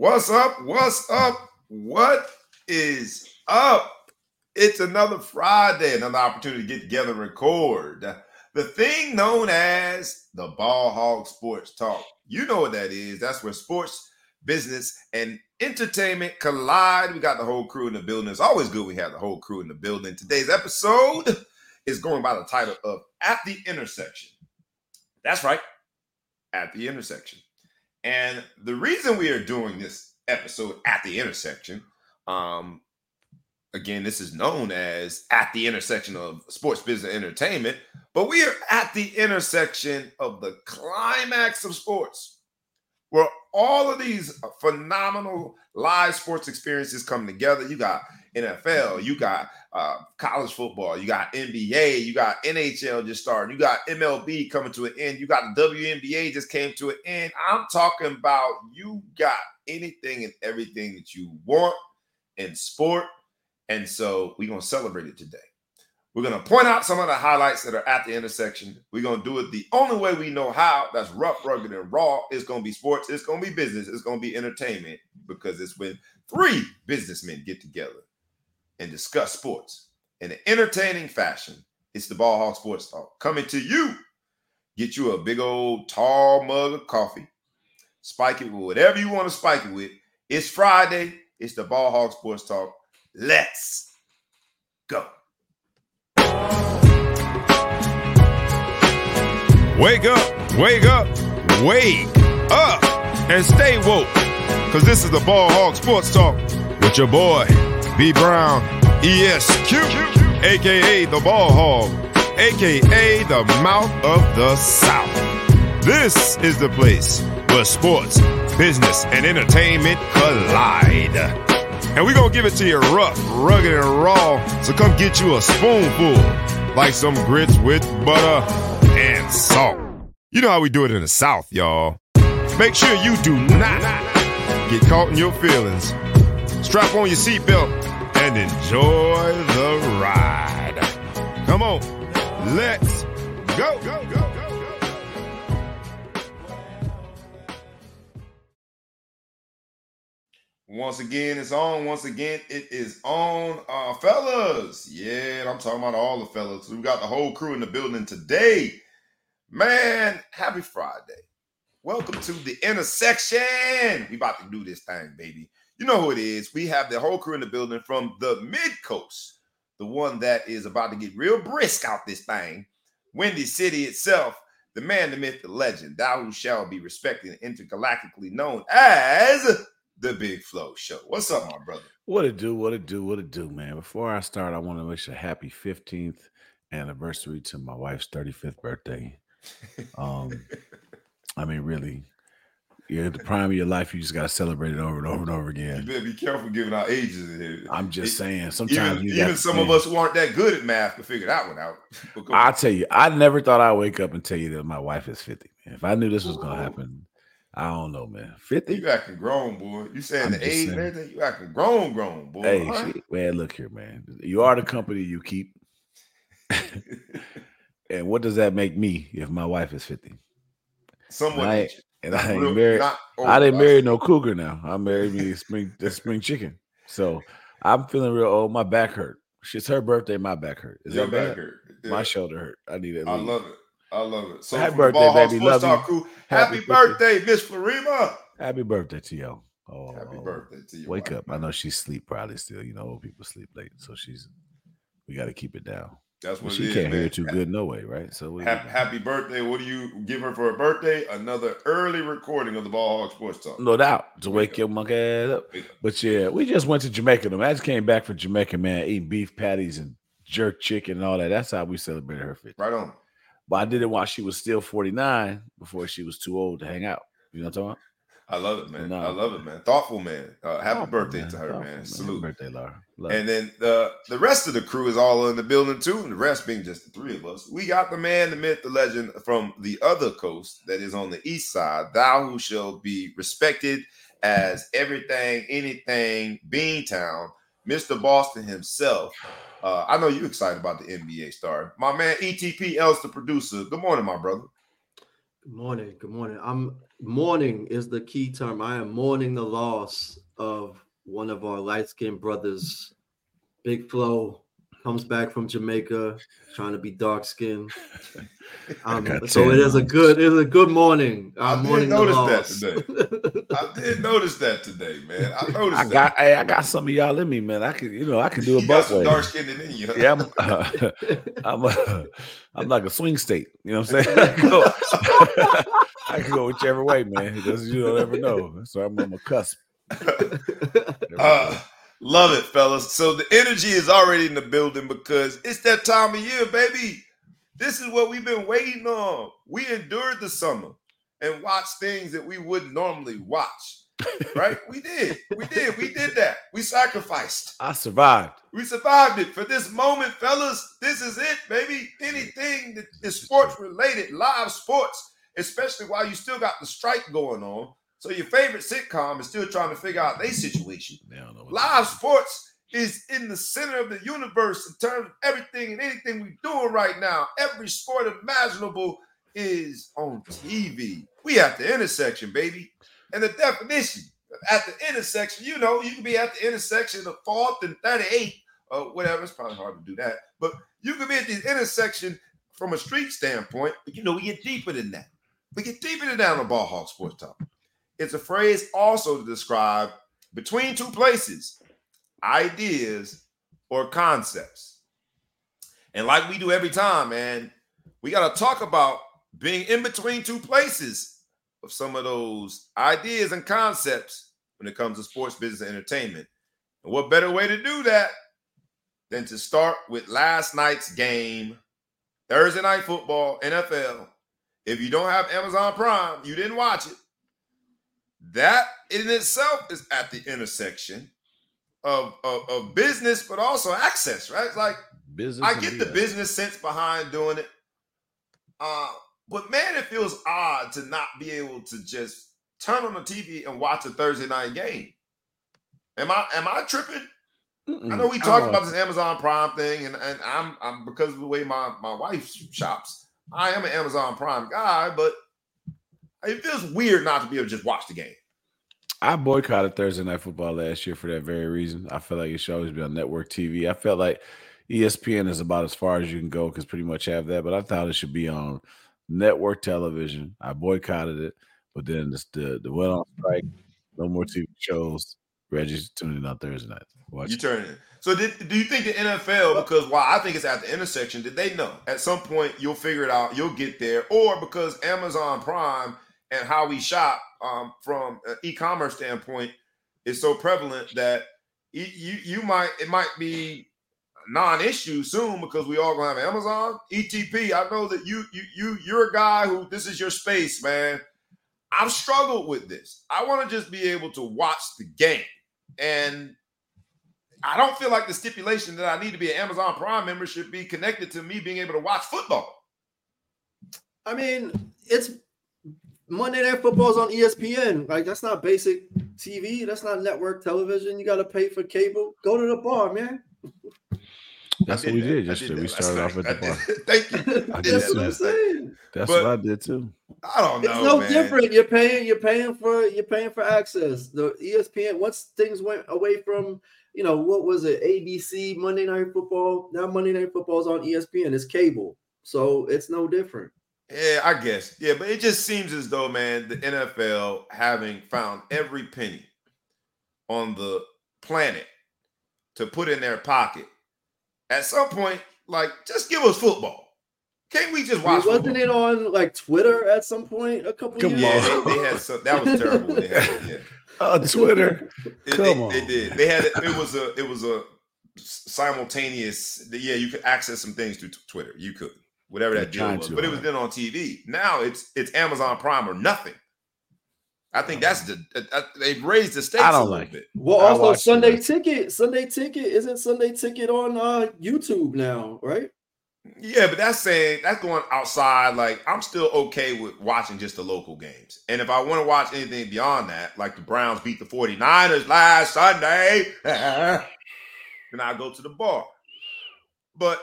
What's up? What's up? What is up? It's another Friday, another opportunity to get together and record the thing known as the Ball Hog Sports Talk. You know what that is. That's where sports, business, and entertainment collide. We got the whole crew in the building. It's always good we have the whole crew in the building. Today's episode is going by the title of At the Intersection. That's right, At the Intersection. And the reason we are doing this episode at the intersection, um, again, this is known as at the intersection of sports, business, entertainment, but we are at the intersection of the climax of sports, where all of these phenomenal live sports experiences come together. You got NFL, you got uh, college football, you got NBA, you got NHL just starting, you got MLB coming to an end, you got the WNBA just came to an end. I'm talking about you got anything and everything that you want in sport. And so we're going to celebrate it today. We're going to point out some of the highlights that are at the intersection. We're going to do it the only way we know how. That's rough, rugged, and raw. It's going to be sports. It's going to be business. It's going to be entertainment because it's when three businessmen get together and discuss sports in an entertaining fashion. It's the Ball Hog Sports Talk coming to you. Get you a big old tall mug of coffee. Spike it with whatever you want to spike it with. It's Friday. It's the Ball Hog Sports Talk. Let's go. Wake up, wake up, wake up, and stay woke. Because this is the Ball Hog Sports Talk with your boy, B Brown, ESQ, aka the Ball Hog, aka the Mouth of the South. This is the place where sports, business, and entertainment collide. And we're gonna give it to you rough, rugged, and raw. So come get you a spoonful, like some grits with butter and salt. You know how we do it in the South, y'all. Make sure you do not get caught in your feelings. Strap on your seatbelt and enjoy the ride. Come on, let's go, go, go, go. Once again, it's on. Once again, it is on, uh, fellas. Yeah, I'm talking about all the fellas. We got the whole crew in the building today. Man, happy Friday. Welcome to the intersection. We about to do this thing, baby. You know who it is. We have the whole crew in the building from the mid coast, the one that is about to get real brisk out this thing. Windy City itself, the man, the myth, the legend, thou who shall be respected and intergalactically known as the Big Flow Show. What's up, my brother? What it do, what it do, what it do, man. Before I start, I want to wish a happy 15th anniversary to my wife's 35th birthday. Um, I mean, really, you're at the prime of your life. You just got to celebrate it over and over and over You again. better be careful giving out ages in here. I'm just saying, sometimes even, you even some of us who aren't that good at math can figure that one out. I on. tell you, I never thought I'd wake up and tell you that my wife is 50. Man. If I knew this was Ooh. gonna happen, I don't know, man. 50? you acting grown, boy. You saying I'm the age and everything? You acting grown, grown, boy. Hey, huh? man, look here, man. You are the company you keep. and what does that make me if my wife is 50? Someone I-. And I ain't married. I didn't marry no cougar now. I married me spring the spring chicken. So I'm feeling real old. My back hurt. It's her birthday. My back hurt. Is Your that back bad? hurt. Yeah. My shoulder hurt. I need it. I love it. I love it. So Happy birthday, baby. Love you. crew, Happy happy birthday, Miss Florima. Happy birthday to y'all. Oh, Happy birthday to you. Wake up. I know she's sleep probably still. You know, old people sleep late. So she's we gotta keep it down. That's what she is, can't hear too good no way, right? So we Happy, happy birthday. What do you give her for her birthday? Another early recording of the Ball Hog Sports Talk. no doubt to Wake wake your monkey ass up. Up. But yeah, we just went to Jamaica. I just came back from Jamaica, man, eating beef patties and jerk chicken and all that. That's how we celebrated her 50. Right on. But I did it while she was still 49 before she was too old to hang out. You know what I'm talking about? I love it, man. No. I love it, man. Thoughtful man. Uh, happy Thoughtful, birthday man. to her, Thoughtful, man. Happy Salute. birthday, Laura. Love And then the the rest of the crew is all in the building too, and the rest being just the three of us. We got the man, the myth, the legend from the other coast that is on the east side. Thou who shall be respected as everything, anything, Beantown, Mr. Boston himself. Uh, I know you excited about the NBA star. My man ETP Els, the producer. Good morning, my brother. Good morning. Good morning. I'm mourning is the key term. I am mourning the loss of one of our light skinned brothers, Big Flo, comes back from Jamaica, trying to be dark skinned. Um, so it is a good, it is a good morning. I'm I did notice that today. I did notice that today, man. I noticed. I got, hey, I got some of y'all in me, man. I could, you know, I can do both ways. Dark skinned in you. Yeah, I'm, uh, I'm, uh, I'm like a swing state. You know what I'm saying? I can go, I can go whichever way, man. Because you don't ever know. So I'm on the cusp. uh, love it, fellas. So the energy is already in the building because it's that time of year, baby. This is what we've been waiting on. We endured the summer and watched things that we wouldn't normally watch. right? we did. We did. We did that. We sacrificed. I survived. We survived it for this moment, fellas. This is it, baby. Anything that is sports related, live sports, especially while you still got the strike going on. So your favorite sitcom is still trying to figure out their situation. Live sports is in the center of the universe in terms of everything and anything we're doing right now. Every sport imaginable is on TV. We at the intersection, baby. And the definition at the intersection, you know, you can be at the intersection of 4th and 38th or whatever. It's probably hard to do that. But you can be at the intersection from a street standpoint, but you know, we get deeper than that. We get deep into that on Ball Hog Sports Talk. It's a phrase also to describe between two places ideas, or concepts. And like we do every time, man, we got to talk about being in between two places of some of those ideas and concepts when it comes to sports business and entertainment. And what better way to do that than to start with last night's game, Thursday night football, NFL. If you don't have Amazon Prime, you didn't watch it. That in itself is at the intersection of, of, of business, but also access, right? It's like business. I get the business sense behind doing it. Uh, but man, it feels odd to not be able to just turn on the TV and watch a Thursday night game. Am I am I tripping? Mm-mm. I know we talked about this Amazon Prime thing, and, and I'm I'm because of the way my, my wife shops, I am an Amazon Prime guy, but it feels weird not to be able to just watch the game. I boycotted Thursday Night Football last year for that very reason. I feel like it should always be on network TV. I felt like ESPN is about as far as you can go because pretty much have that, but I thought it should be on network television. I boycotted it, but then the the, the went on strike. No more TV shows. Reggie's tuning in on Thursday night. Watch you turn it. So did, do you think the NFL, because while I think it's at the intersection, did they know at some point you'll figure it out, you'll get there, or because Amazon Prime and how we shop um, from an e-commerce standpoint is so prevalent that you you might it might be non-issue soon because we all gonna have Amazon ETP. I know that you you you you're a guy who this is your space, man. I've struggled with this. I want to just be able to watch the game, and I don't feel like the stipulation that I need to be an Amazon Prime member should be connected to me being able to watch football. I mean, it's Monday Night Football's on ESPN. Like that's not basic TV. That's not network television. You got to pay for cable. Go to the bar, man. That's what we did yesterday. We started off at the bar. Thank you. I That's what I'm saying. That's but what I did too. I don't know. It's no man. different. You're paying. You're paying for. You're paying for access. The ESPN. Once things went away from, you know, what was it? ABC Monday Night Football. Now Monday Night Football is on ESPN. It's cable, so it's no different. Yeah, I guess. Yeah, but it just seems as though, man, the NFL having found every penny on the planet to put in their pocket, at some point, like, just give us football. Can't we just watch? Wasn't football? it on like Twitter at some point a couple Come years? Yeah, they, they, had some. That was terrible. Had, yeah. on Twitter. It, Come they, on. They did. They had. It was a. It was a simultaneous. Yeah, you could access some things through Twitter. You could whatever that deal was. But it was then on TV. Now it's it's Amazon Prime or nothing. I think that's the uh, they've raised the stakes I don't a little like bit. Well, also Sunday it. Ticket, Sunday Ticket isn't Sunday Ticket on uh, YouTube now, right? Yeah, but that's saying that's going outside. Like I'm still okay with watching just the local games. And if I want to watch anything beyond that, like the Browns beat the 49ers last Sunday, then I go to the bar. But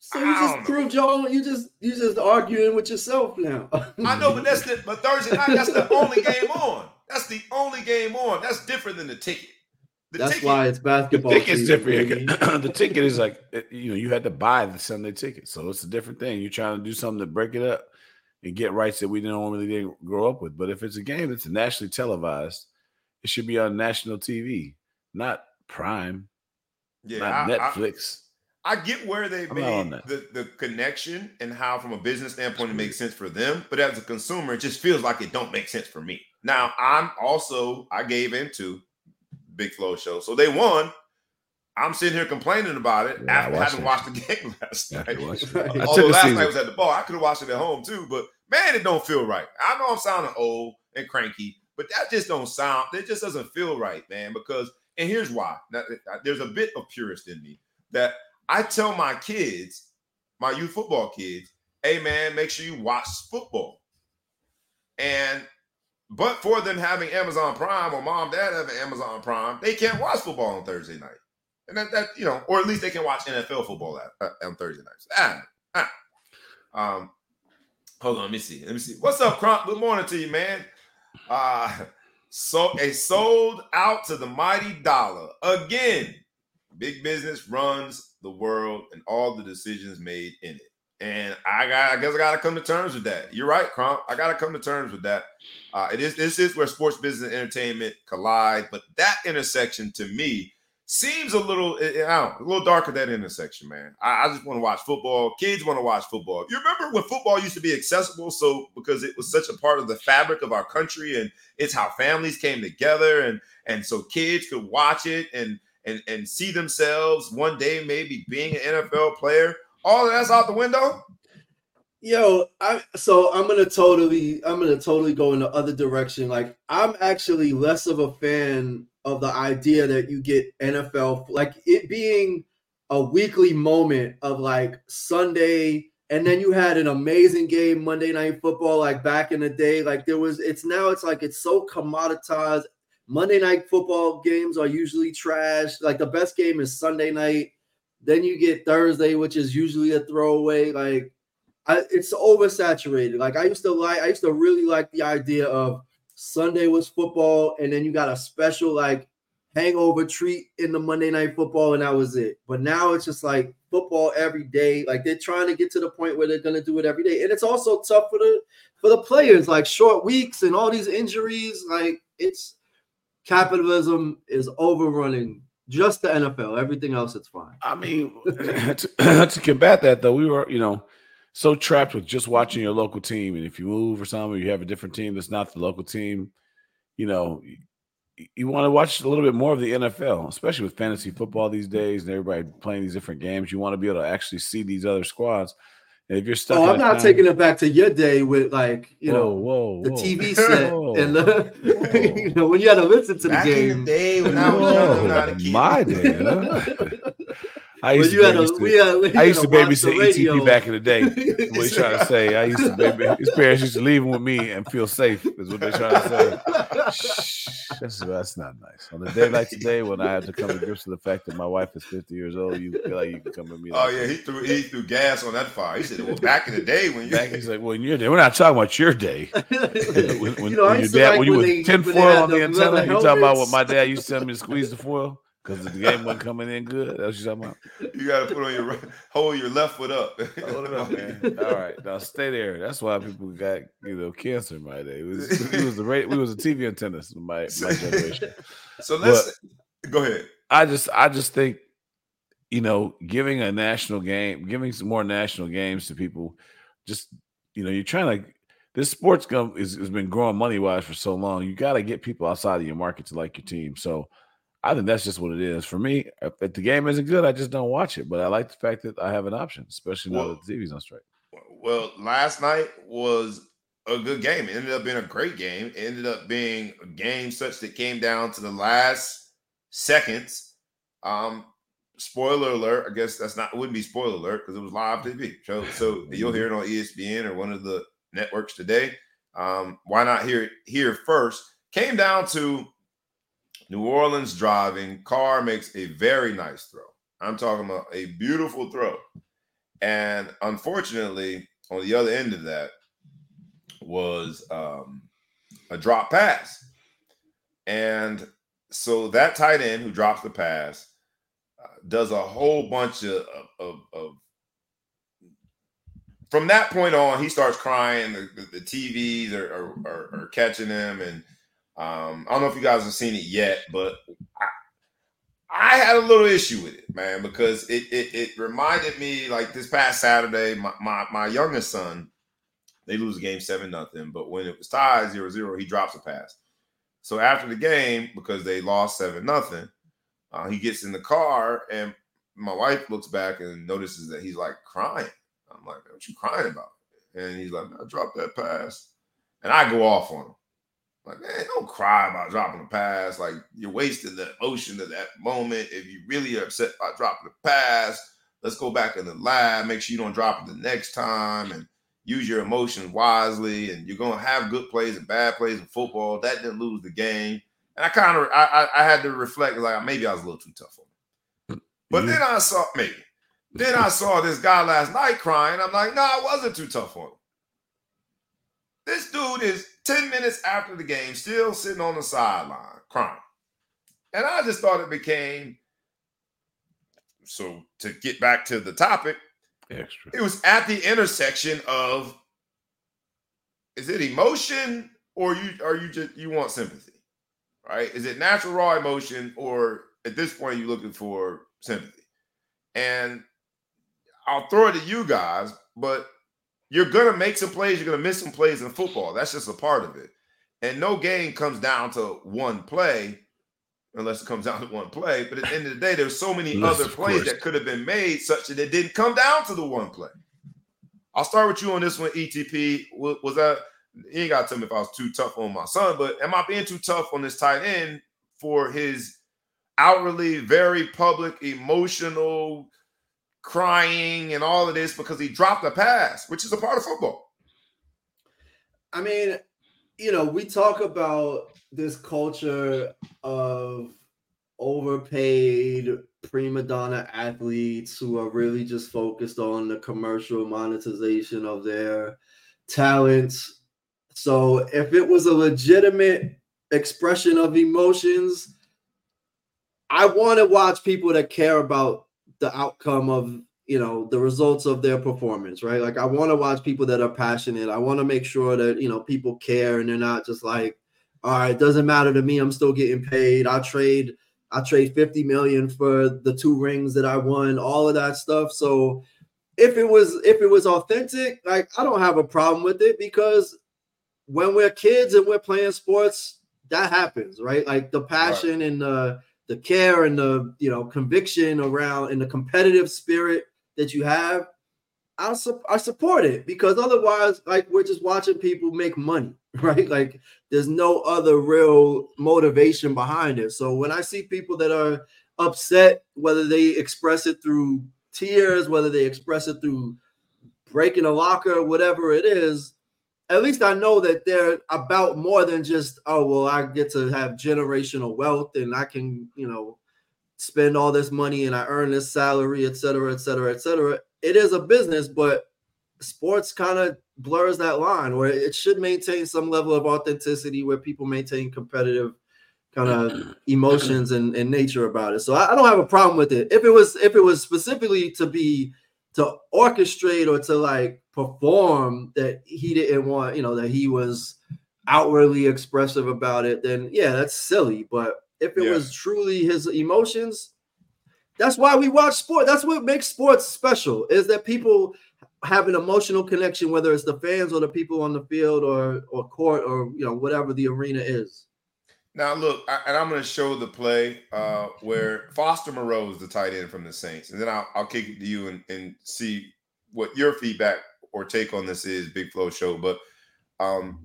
So you just proved your own. You just you just arguing with yourself now. I know, but that's the but Thursday night. That's the only game on. That's the only game on. That's different than the ticket. The That's ticket, why it's basketball. The ticket's different. the ticket is like eh, you know you had to buy the Sunday ticket, so it's a different thing. You're trying to do something to break it up and get rights that we didn't normally didn't grow up with. But if it's a game that's nationally televised, it should be on national TV, not Prime, yeah, not I, Netflix. I, I, get where they I'm made the, the connection and how, from a business standpoint, it makes sense for them. But as a consumer, it just feels like it don't make sense for me. Now, I'm also I gave into Big Flow show, so they won. I'm sitting here complaining about it yeah, after having watched the game last night. Although last night was at the bar, I could have watched it at home too. But man, it don't feel right. I know I'm sounding old and cranky, but that just don't sound. It just doesn't feel right, man. Because and here's why. Now, there's a bit of purist in me that I tell my kids, my youth football kids, hey man, make sure you watch football. And but for them having Amazon Prime or mom, dad having Amazon Prime, they can't watch football on Thursday night. And that, that you know, or at least they can watch NFL football at, uh, on Thursday nights. Ah, ah. Um, hold on, let me see. Let me see. What's up, Crump? Good morning to you, man. Uh so a sold out to the mighty dollar again. Big business runs the world and all the decisions made in it. And I got, I guess I got to come to terms with that. You're right, Crump. I got to come to terms with that. Uh, it is, this is where sports business entertainment collide. But that intersection to me seems a little, I don't know, a little darker that intersection, man. I, I just want to watch football. Kids want to watch football. You remember when football used to be accessible? So because it was such a part of the fabric of our country, and it's how families came together, and and so kids could watch it and and and see themselves one day maybe being an NFL player. All of that's out the window. Yo, I so I'm gonna totally I'm gonna totally go in the other direction. Like I'm actually less of a fan of the idea that you get NFL like it being a weekly moment of like Sunday and then you had an amazing game Monday night football like back in the day like there was it's now it's like it's so commoditized Monday night football games are usually trash like the best game is Sunday night then you get Thursday which is usually a throwaway like I, it's oversaturated like I used to like I used to really like the idea of Sunday was football, and then you got a special like hangover treat in the Monday night football, and that was it. But now it's just like football every day. Like they're trying to get to the point where they're gonna do it every day. And it's also tough for the for the players, like short weeks and all these injuries. Like it's capitalism is overrunning just the NFL. Everything else, it's fine. I mean, to, eh. to combat that though, we were, you know, so trapped with just watching your local team. And if you move or something, or you have a different team that's not the local team, you know, you, you want to watch a little bit more of the NFL, especially with fantasy football these days and everybody playing these different games. You want to be able to actually see these other squads. And if you're stuck, oh, I'm not time, taking it back to your day with like you whoa, know whoa, the TV set and the you know when you had to listen to back the game. In the day when I was young, my day. Huh? I used to, babysit, a, we, we I used to babysit ETP back in the day. what he's trying to say. I used to baby his parents used to leave him with me and feel safe, is what they're trying to say. Shh, that's, that's not nice. On a day like today, when I have to come to grips with the fact that my wife is 50 years old, you feel like you can come with me. Oh, yeah, he threw he threw gas on that fire. He said, Well, back in the day when you back, he's like, Well, in your day, we're not talking about your day. when, when, you know, when your dad, like when you were 10 foil on the antenna, you talking about what my dad used to tell me to squeeze the foil? Because the game wasn't coming in good. That's what you're talking about. You got to put on your right, hold your left foot up. hold it up, man. All right, now stay there. That's why people got you know cancer in my day. It was it was the we was a TV antennas in my my generation. So let's but go ahead. I just I just think you know giving a national game, giving some more national games to people, just you know you're trying to this sports gum has been growing money wise for so long. You got to get people outside of your market to like your team. So I think that's just what it is. For me, if, the game isn't good, I just don't watch it. But I like the fact that I have an option, especially now well, that the TV's on strike. Well, last night was a good game. It ended up being a great game. It ended up being a game such that came down to the last seconds. Um, spoiler alert. I guess that's not it wouldn't be spoiler alert because it was live TV. So, so you'll hear it on ESPN or one of the networks today. Um, why not hear it here first? Came down to New Orleans driving. Carr makes a very nice throw. I'm talking about a beautiful throw. And unfortunately, on the other end of that was um, a drop pass. And so that tight end who drops the pass uh, does a whole bunch of, of, of, from that point on, he starts crying. The, the, the TVs are, are, are, are, catching him. And um, I don't know if you guys have seen it yet, but I, I had a little issue with it, man, because it, it, it reminded me like this past Saturday, my, my, my youngest son, they lose game seven nothing, but when it was tied zero zero, he drops a pass. So after the game, because they lost seven nothing, uh, he gets in the car and my wife looks back and notices that he's like crying. I'm like, what you crying about? And he's like, I dropped that pass. And I go off on him. Like, man, don't cry about dropping a pass. Like, you're wasting the emotion of that moment. If you really are upset about dropping the pass, let's go back in the lab, make sure you don't drop it the next time, and use your emotions wisely. And you're gonna have good plays and bad plays in football. That didn't lose the game. And I kind of, I, I, I, had to reflect, like maybe I was a little too tough on him. But mm-hmm. then I saw maybe. Then I saw this guy last night crying. I'm like, no, I wasn't too tough on him. This dude is 10 minutes after the game, still sitting on the sideline crying. And I just thought it became so to get back to the topic, extra. It was at the intersection of is it emotion or you are you just you want sympathy? Right? Is it natural raw emotion or at this point you're looking for sympathy? And I'll throw it to you guys, but you're gonna make some plays, you're gonna miss some plays in football. That's just a part of it. And no game comes down to one play, unless it comes down to one play. But at the end of the day, there's so many other plays that could have been made such that it didn't come down to the one play. I'll start with you on this one, ETP. Was that you ain't gotta tell me if I was too tough on my son, but am I being too tough on this tight end for his outwardly very public, emotional crying and all of this because he dropped a pass, which is a part of football. I mean, you know, we talk about this culture of overpaid prima donna athletes who are really just focused on the commercial monetization of their talents. So if it was a legitimate expression of emotions, I want to watch people that care about the outcome of you know the results of their performance right? Like i want to watch people that are passionate. I want to make sure that you know people care and they're not just like all right it doesn't matter to me i'm still getting paid. I trade i trade 50 million for the two rings that i won all of that stuff. So if it was if it was authentic like i don't have a problem with it because when we're kids and we're playing sports that happens right? Like the passion right. and the the care and the you know conviction around and the competitive spirit that you have, I, su- I support it because otherwise, like we're just watching people make money, right? Like there's no other real motivation behind it. So when I see people that are upset, whether they express it through tears, whether they express it through breaking a locker, whatever it is, at least I know that they're about more than just, oh, well, I get to have generational wealth and I can, you know, spend all this money and I earn this salary, et cetera, et cetera, et cetera. It is a business, but sports kind of blurs that line where it should maintain some level of authenticity where people maintain competitive kind of emotions and, and nature about it. So I, I don't have a problem with it. If it was if it was specifically to be to orchestrate or to like perform that he didn't want, you know, that he was outwardly expressive about it, then yeah, that's silly. But if it yeah. was truly his emotions, that's why we watch sport. That's what makes sports special is that people have an emotional connection, whether it's the fans or the people on the field or or court or you know whatever the arena is. Now look, I, and I'm going to show the play uh, where Foster Moreau is the tight end from the Saints, and then I'll, I'll kick it to you and, and see what your feedback or take on this is, Big Flow Show. But um,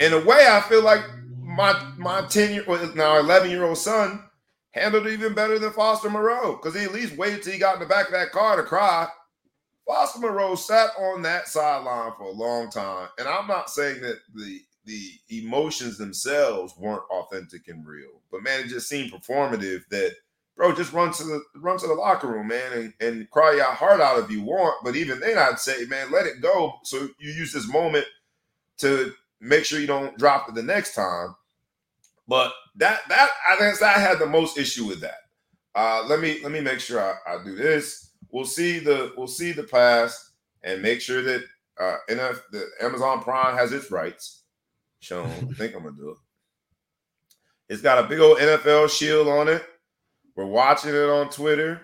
in a way, I feel like my my 10 year now 11 year old son handled it even better than Foster Moreau because he at least waited till he got in the back of that car to cry. Foster Moreau sat on that sideline for a long time, and I'm not saying that the the emotions themselves weren't authentic and real. But man, it just seemed performative that bro, just run to the run to the locker room, man, and, and cry your heart out if you want. But even then, I'd say, man, let it go. So you use this moment to make sure you don't drop it the next time. But that that I think I had the most issue with that. Uh, let me let me make sure I, I do this. We'll see the we'll see the pass and make sure that uh, enough the Amazon Prime has its rights. Shown, I think I'm gonna do it. It's got a big old NFL shield on it. We're watching it on Twitter.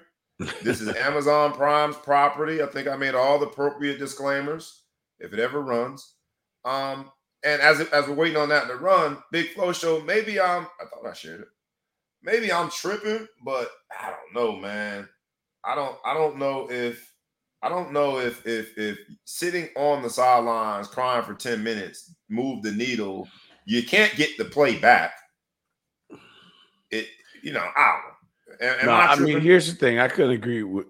This is Amazon Prime's property. I think I made all the appropriate disclaimers if it ever runs. Um, and as as we're waiting on that to run, Big Flow Show. Maybe I'm. I thought I shared it. Maybe I'm tripping, but I don't know, man. I don't. I don't know if. I don't know if if if sitting on the sidelines crying for ten minutes move the needle. You can't get the play back. It. You know. I don't know. Am, no, I, I mean, here's the thing. I couldn't agree with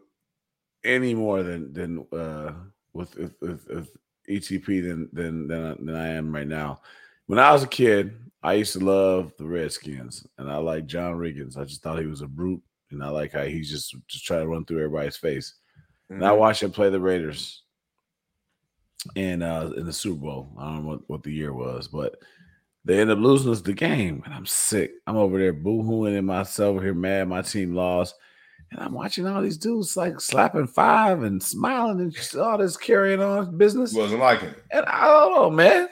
any more than than uh, with, with, with, with ETP than than than, than I am right now. When I was a kid, I used to love the Redskins, and I like John Riggins. I just thought he was a brute, and I like how he's just just trying to run through everybody's face. Mhm. And I watched him play the Raiders in uh in the Super Bowl. I don't know what, what the year was, but they end up losing us the game, and I'm sick. I'm over there boo-hooing in myself here, mad my team lost. And I'm watching all these dudes like slapping five and smiling and just all this carrying on business. wasn't liking it. And I don't know, man.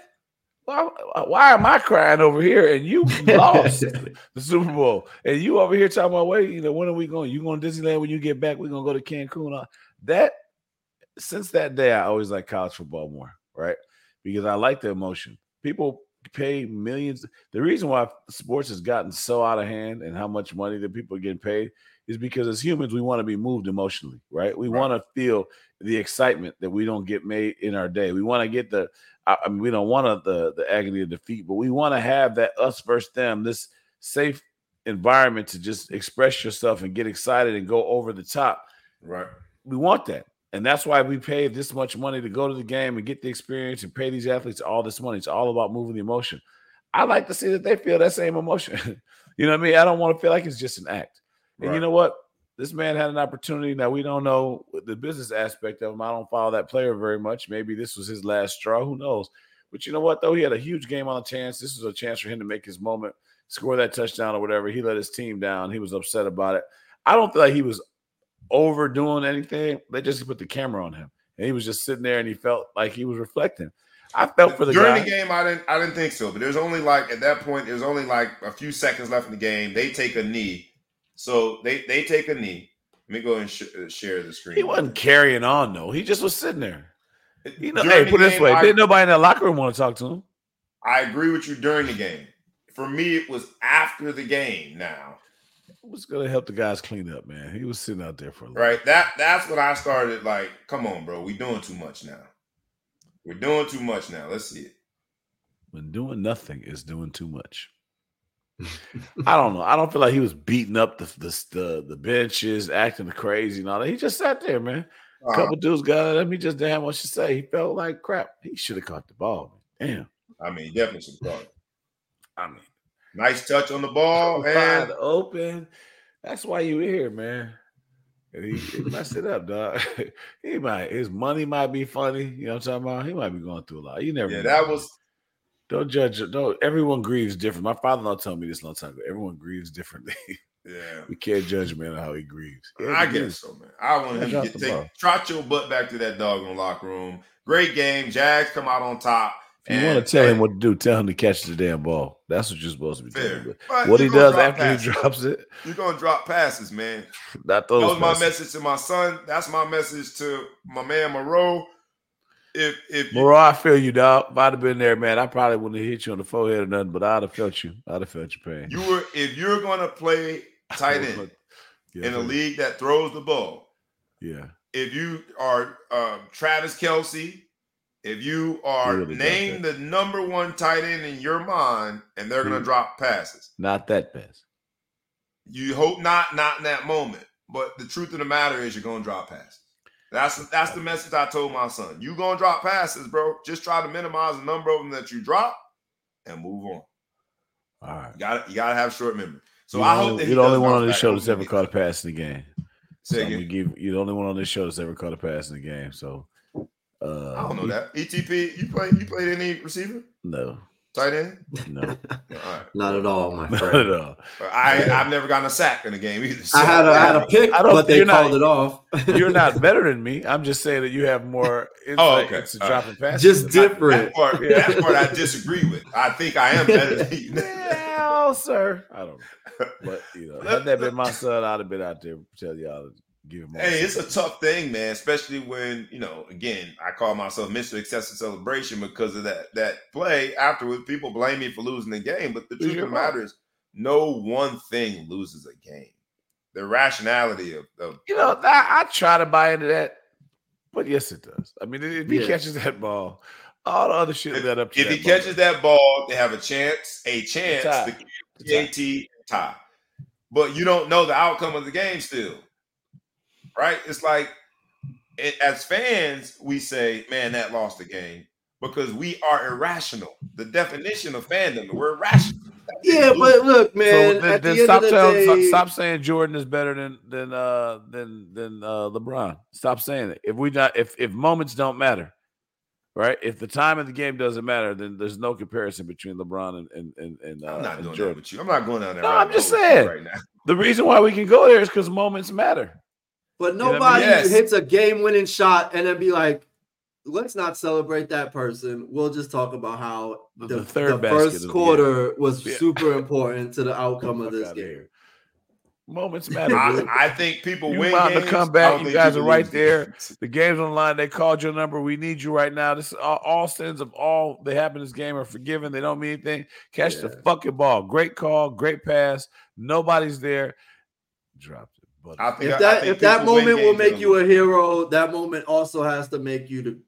Why, why am I crying over here and you lost the Super Bowl? And you over here talking about, wait, you know, when are we going? You going to Disneyland when you get back? We're going to go to Cancun. That, since that day, I always like college football more, right? Because I like the emotion. People pay millions. The reason why sports has gotten so out of hand and how much money that people are getting paid is because as humans, we want to be moved emotionally, right? We Right. want to feel the excitement that we don't get made in our day. We want to get the, I mean, we don't want the the agony of defeat, but we want to have that us versus them, this safe environment to just express yourself and get excited and go over the top. Right. We want that. And that's why we pay this much money to go to the game and get the experience and pay these athletes all this money. It's all about moving the emotion. I like to see that they feel that same emotion. you know what I mean? I don't want to feel like it's just an act. And you know what? This man had an opportunity. Now we don't know the business aspect of him. I don't follow that player very much. Maybe this was his last straw. Who knows? But you know what? Though he had a huge game on a chance. This was a chance for him to make his moment, score that touchdown or whatever. He let his team down. He was upset about it. I don't feel like he was overdoing anything. They just put the camera on him, and he was just sitting there, and he felt like he was reflecting. I felt for the During guy. the game, I didn't I didn't think so. But there's only like at that point, there's only like a few seconds left in the game. They take a knee. So they they take a knee. Let me go and sh- uh, share the screen. He wasn't carrying on though. He just was sitting there. You know, hey, the put it this way: I- didn't nobody in that locker room want to talk to him. I agree with you during the game. For me, it was after the game now. It was gonna help the guys clean up, man. He was sitting out there for a little. Right. That that's what I started like, come on, bro. We doing too much now. We're doing too much now. Let's see it. When doing nothing is doing too much. I don't know. I don't feel like he was beating up the the the, the benches, acting crazy and all that. He just sat there, man. A Uh, couple dudes got at him. He just damn what have much to say. He felt like crap. He should have caught the ball. Damn. I mean, definitely some thought. I mean, Nice touch on the ball, and open. That's why you here, man. And he, he messed it up, dog. he might his money might be funny. You know what I'm talking about? He might be going through a lot. You never yeah, know. that was don't judge. Don't everyone grieves different. My father-in-law told me this a long time ago. Everyone grieves differently. yeah. we can't judge man on how he grieves. Yeah, I guess so, man. I want him to get take ball. trot your butt back to that dog in the locker room. Great game. Jags come out on top. If you want to tell him what to do, tell him to catch the damn ball. That's what you're supposed to be fair. telling. But What he does after passes. he drops it, You're gonna drop passes, man. That those. was my message to my son. That's my message to my man Moreau. If if Moreau, I feel you, dog. If I'd have been there, man, I probably wouldn't have hit you on the forehead or nothing, but I'd have felt you. I'd have felt your pain. you were if you're gonna play tight end Yeah, in a man. league that throws the ball, Yeah. if you are um, Travis Kelce, if you are Really got named the number one tight end in your mind, and they're gonna Mhm. drop passes. Not that pass. You hope not, not in that moment. But the truth of the matter is, you're gonna drop passes. That's that's the message I told my son. You gonna drop passes, bro. Just try to minimize the number of them that you drop, and move on. All right. You got you gotta have short memory. So I hope that you're the only one on this show that's ever caught a pass in the game. So give you're the only one on this show that's ever caught a pass in the game. So uh, I don't know that. ETP, you play you played any receiver? No. Tight end? No. right. Not at all, my friend. Not at all. I I've never gotten a sack in a game either. So. I had a, I had a pick, I don't, but they called not, it off. you're not better than me. I'm just saying that you have more insight oh, okay. into dropping passes. Just different. That part, yeah, that part I disagree with. I think I am better than you. Well, sir. I don't know. But you know, had that been my son, I'd have been out there tell y'all give. Hey, it's a tough thing, man. Especially when you know. Again, I call myself Mr. Excessive Celebration because of that that play. Afterwards, people blame me for losing the game, but the truth of the matter is, no one thing loses a game. The rationality of, of you know, I, I, try to buy into that, but yes, it does. I mean, if he yeah. catches that ball, all the other shit led up to. If he ball. catches that ball, they have a chance, a chance to TAT tie. But you don't know the outcome of the game still right? It's like it, as fans, we say, "Man, that lost the game," because we are irrational. The definition of fandom, we're irrational. Yeah, but look, man. So then, then the stop, telling, day... stop saying Jordan is better than than uh than than uh LeBron. Stop saying it. If we not if if moments don't matter, right? If the time of the game doesn't matter, then there's no comparison between LeBron and and and, and uh, I'm not doing Jordan. with you. I'm not going down there. No, right I'm just saying. Right now. The reason why we can go there is because moments matter. But nobody you know I mean? yes. hits a game winning shot and then be like, let's not celebrate that person. We'll just talk about how the, the, the first quarter was yeah. super important to the outcome of this game. Here. Moments matter. I, I, think people you win. Games, to come back. You guys are right there. The game's on the line. They called your number. We need you right now. This all, all sins of all that happened in this game are forgiven. They don't mean anything. Catch yeah. the fucking ball. Great call. Great pass. Nobody's there. Drop but I think if that think if that moment will make you a hero, that moment also has to make you the,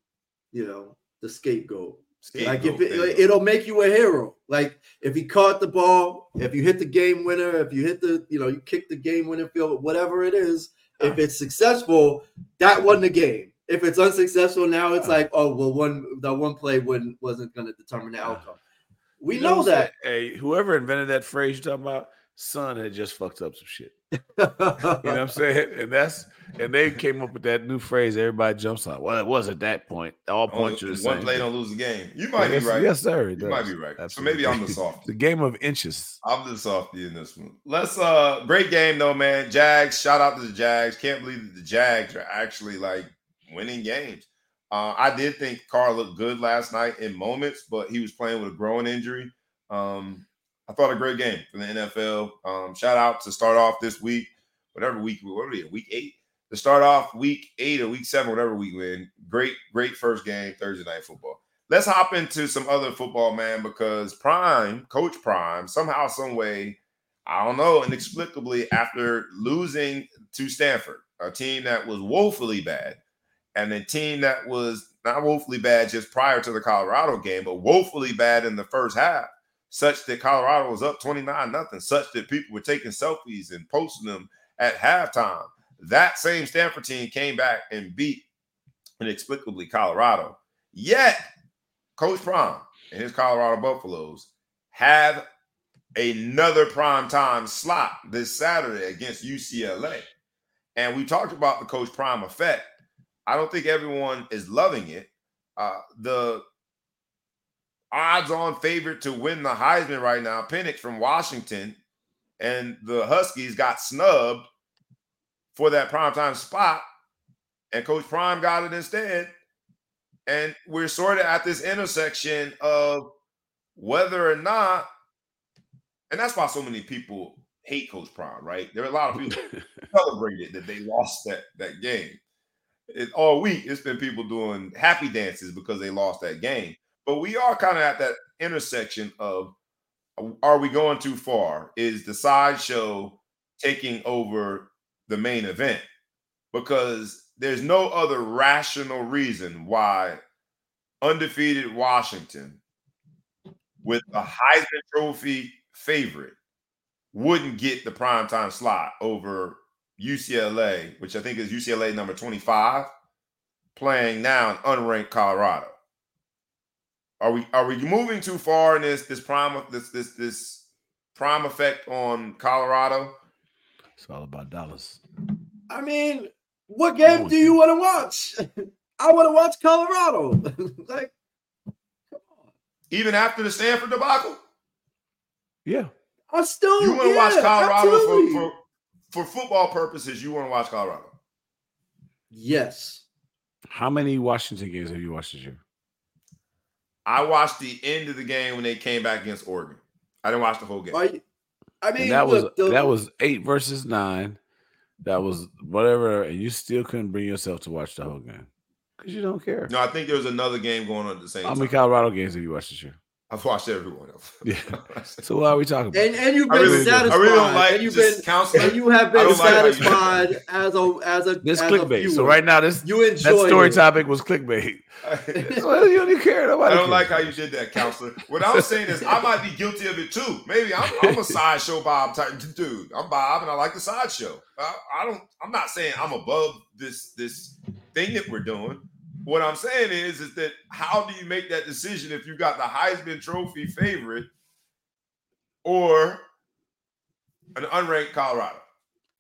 you know, the scapegoat. scapegoat like if it, it'll make you a hero. Like if he caught the ball, if you hit the game winner, if you hit the, you know, you kick the game winner field, whatever it is. If it's successful, that won the game. If it's unsuccessful, now it's like, oh well, one the one play wouldn't wasn't going to determine the outcome. We you know, know that. Hey, whoever invented that phrase you're talking about, son had just fucked up some shit. you know what I'm saying? And that's and they came up with that new phrase. Everybody jumps on. Well, it was at that point. All points are the One play don't lose the game. You might yes, be right. Yes, sir. You does. might be right. Absolutely. So maybe I'm the soft. the game of inches. I'm the softy in this one. Let's uh great game though, man. Jags. Shout out to the Jags. Can't believe that the Jags are actually like winning games. Uh, I did think Carr looked good last night in moments, but he was playing with a growing injury. Um, I thought a great game for the NFL. Um, shout out to start off this week, whatever week what are we in, week eight? To start off week eight or week seven, whatever week we're in. Great, great first game, Thursday night football. Let's hop into some other football, man, because Prime, Coach Prime, somehow, some way, I don't know, inexplicably, after losing to Stanford, a team that was woefully bad, and a team that was not woefully bad just prior to the Colorado game, but woefully bad in the first half such that Colorado was up 29 nothing, such that people were taking selfies and posting them at halftime. That same Stanford team came back and beat inexplicably Colorado. Yet, Coach Prime and his Colorado Buffaloes have another prime time slot this Saturday against UCLA. And we talked about the Coach Prime effect. I don't think everyone is loving it. Uh, the odds on favorite to win the Heisman right now, Penix from Washington, and the Huskies got snubbed for that primetime spot, and Coach Prime got it instead. And we're sort of at this intersection of whether or not, and that's why so many people hate Coach Prime, right? There are a lot of people celebrated that they lost that that game. It, all week, it's been people doing happy dances because they lost that game. But we are kind of at that intersection of are we going too far? Is the sideshow taking over the main event? Because there's no other rational reason why undefeated Washington with a Heisman Trophy favorite wouldn't get the primetime slot over UCLA, which I think is UCLA number 25, playing now in unranked Colorado. Are we are we moving too far in this this prime this this this prime effect on Colorado? It's all about dollars. I mean, what game do you want to watch? I want to watch Colorado. like, even after the Stanford debacle. Yeah, I still You want to yeah, watch Colorado for, for for football purposes. You want to watch Colorado. yes. how many Washington games have you watched this year? I watched the end of the game when they came back against Oregon. I didn't watch the whole game. Are you- I mean, And that was the- that was eight versus nine. That was whatever, and you still couldn't bring yourself to watch the whole game because you don't care. No, I think there was another game going on at the same How many Colorado games have you watched this year? I've watched every one of them. Yeah. So why are we talking about? and and you've I been really, satisfied. I really don't like and you've just been counseling. and you have been don't like satisfied as a as a this as a clickbait. So right now, this you that enjoy story it. topic was clickbait. I So you don't care. Nobody don't cares. like how you did that, counselor. What I'm saying is, I might be guilty of it too. Maybe I'm, I'm a sideshow Bob type dude. I'm Bob, and I like the sideshow. I, I don't. I'm not saying I'm above this this thing that we're doing. What I'm saying is, is that how do you make that decision if you got the Heisman Trophy favorite or an unranked Colorado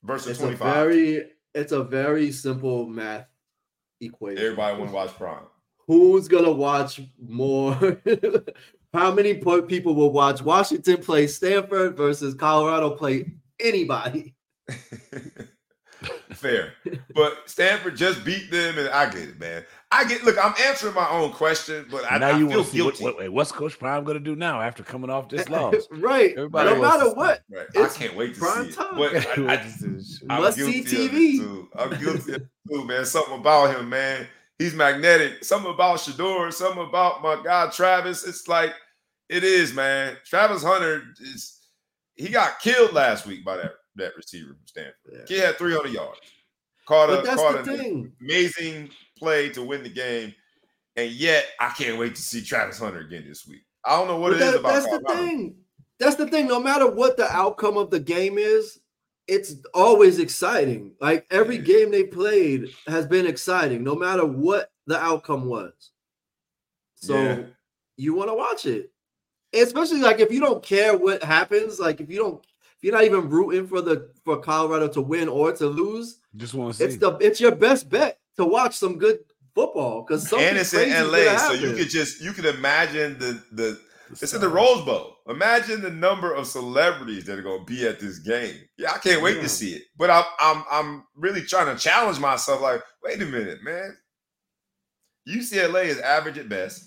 versus It's a 25? very it's a very simple math equation. Everybody want to watch Prime. Who's gonna watch more? How many people will watch Washington play Stanford versus Colorado play anybody? Fair. But Stanford just beat them, and I get it, man. I get look, I'm answering my own question, but I, now I you feel see what, guilty. what, wait, what's Coach Prime going to do now after coming off this loss? right. Everybody no matter what, right. I can't wait to prime see it. time. But I, I, I'm Must guilty see TV. I'm guilty of it too, man. Something about him, man. He's magnetic. Something about Shedeur, something about my guy Travis. It's like it is, man. Travis Hunter is he got killed last week by that, that receiver from Stanford. Yeah. He had 300 yards. Caught a caught an thing. amazing play to win the game. And yet I can't wait to see Travis Hunter again this week. I don't know what But it is that- about that's the thing. That's the thing. No matter what the outcome of the game is, it's always exciting. Like every game they played has been exciting, no matter what the outcome was. So Yeah. you want to watch it, especially like if you don't care what happens. Like if you don't, you're not even rooting for the for Colorado to win or to lose, Just want to see. it's the it's your best bet to watch some good football because and it's in LA, so you could just you could imagine the the it's in the Rose Bowl. Imagine the number of celebrities that are going to be at this game. Yeah, I can't wait Yeah. to see it. But I'm I'm I'm really trying to challenge myself. Like, wait a minute, man. UCLA is average at best.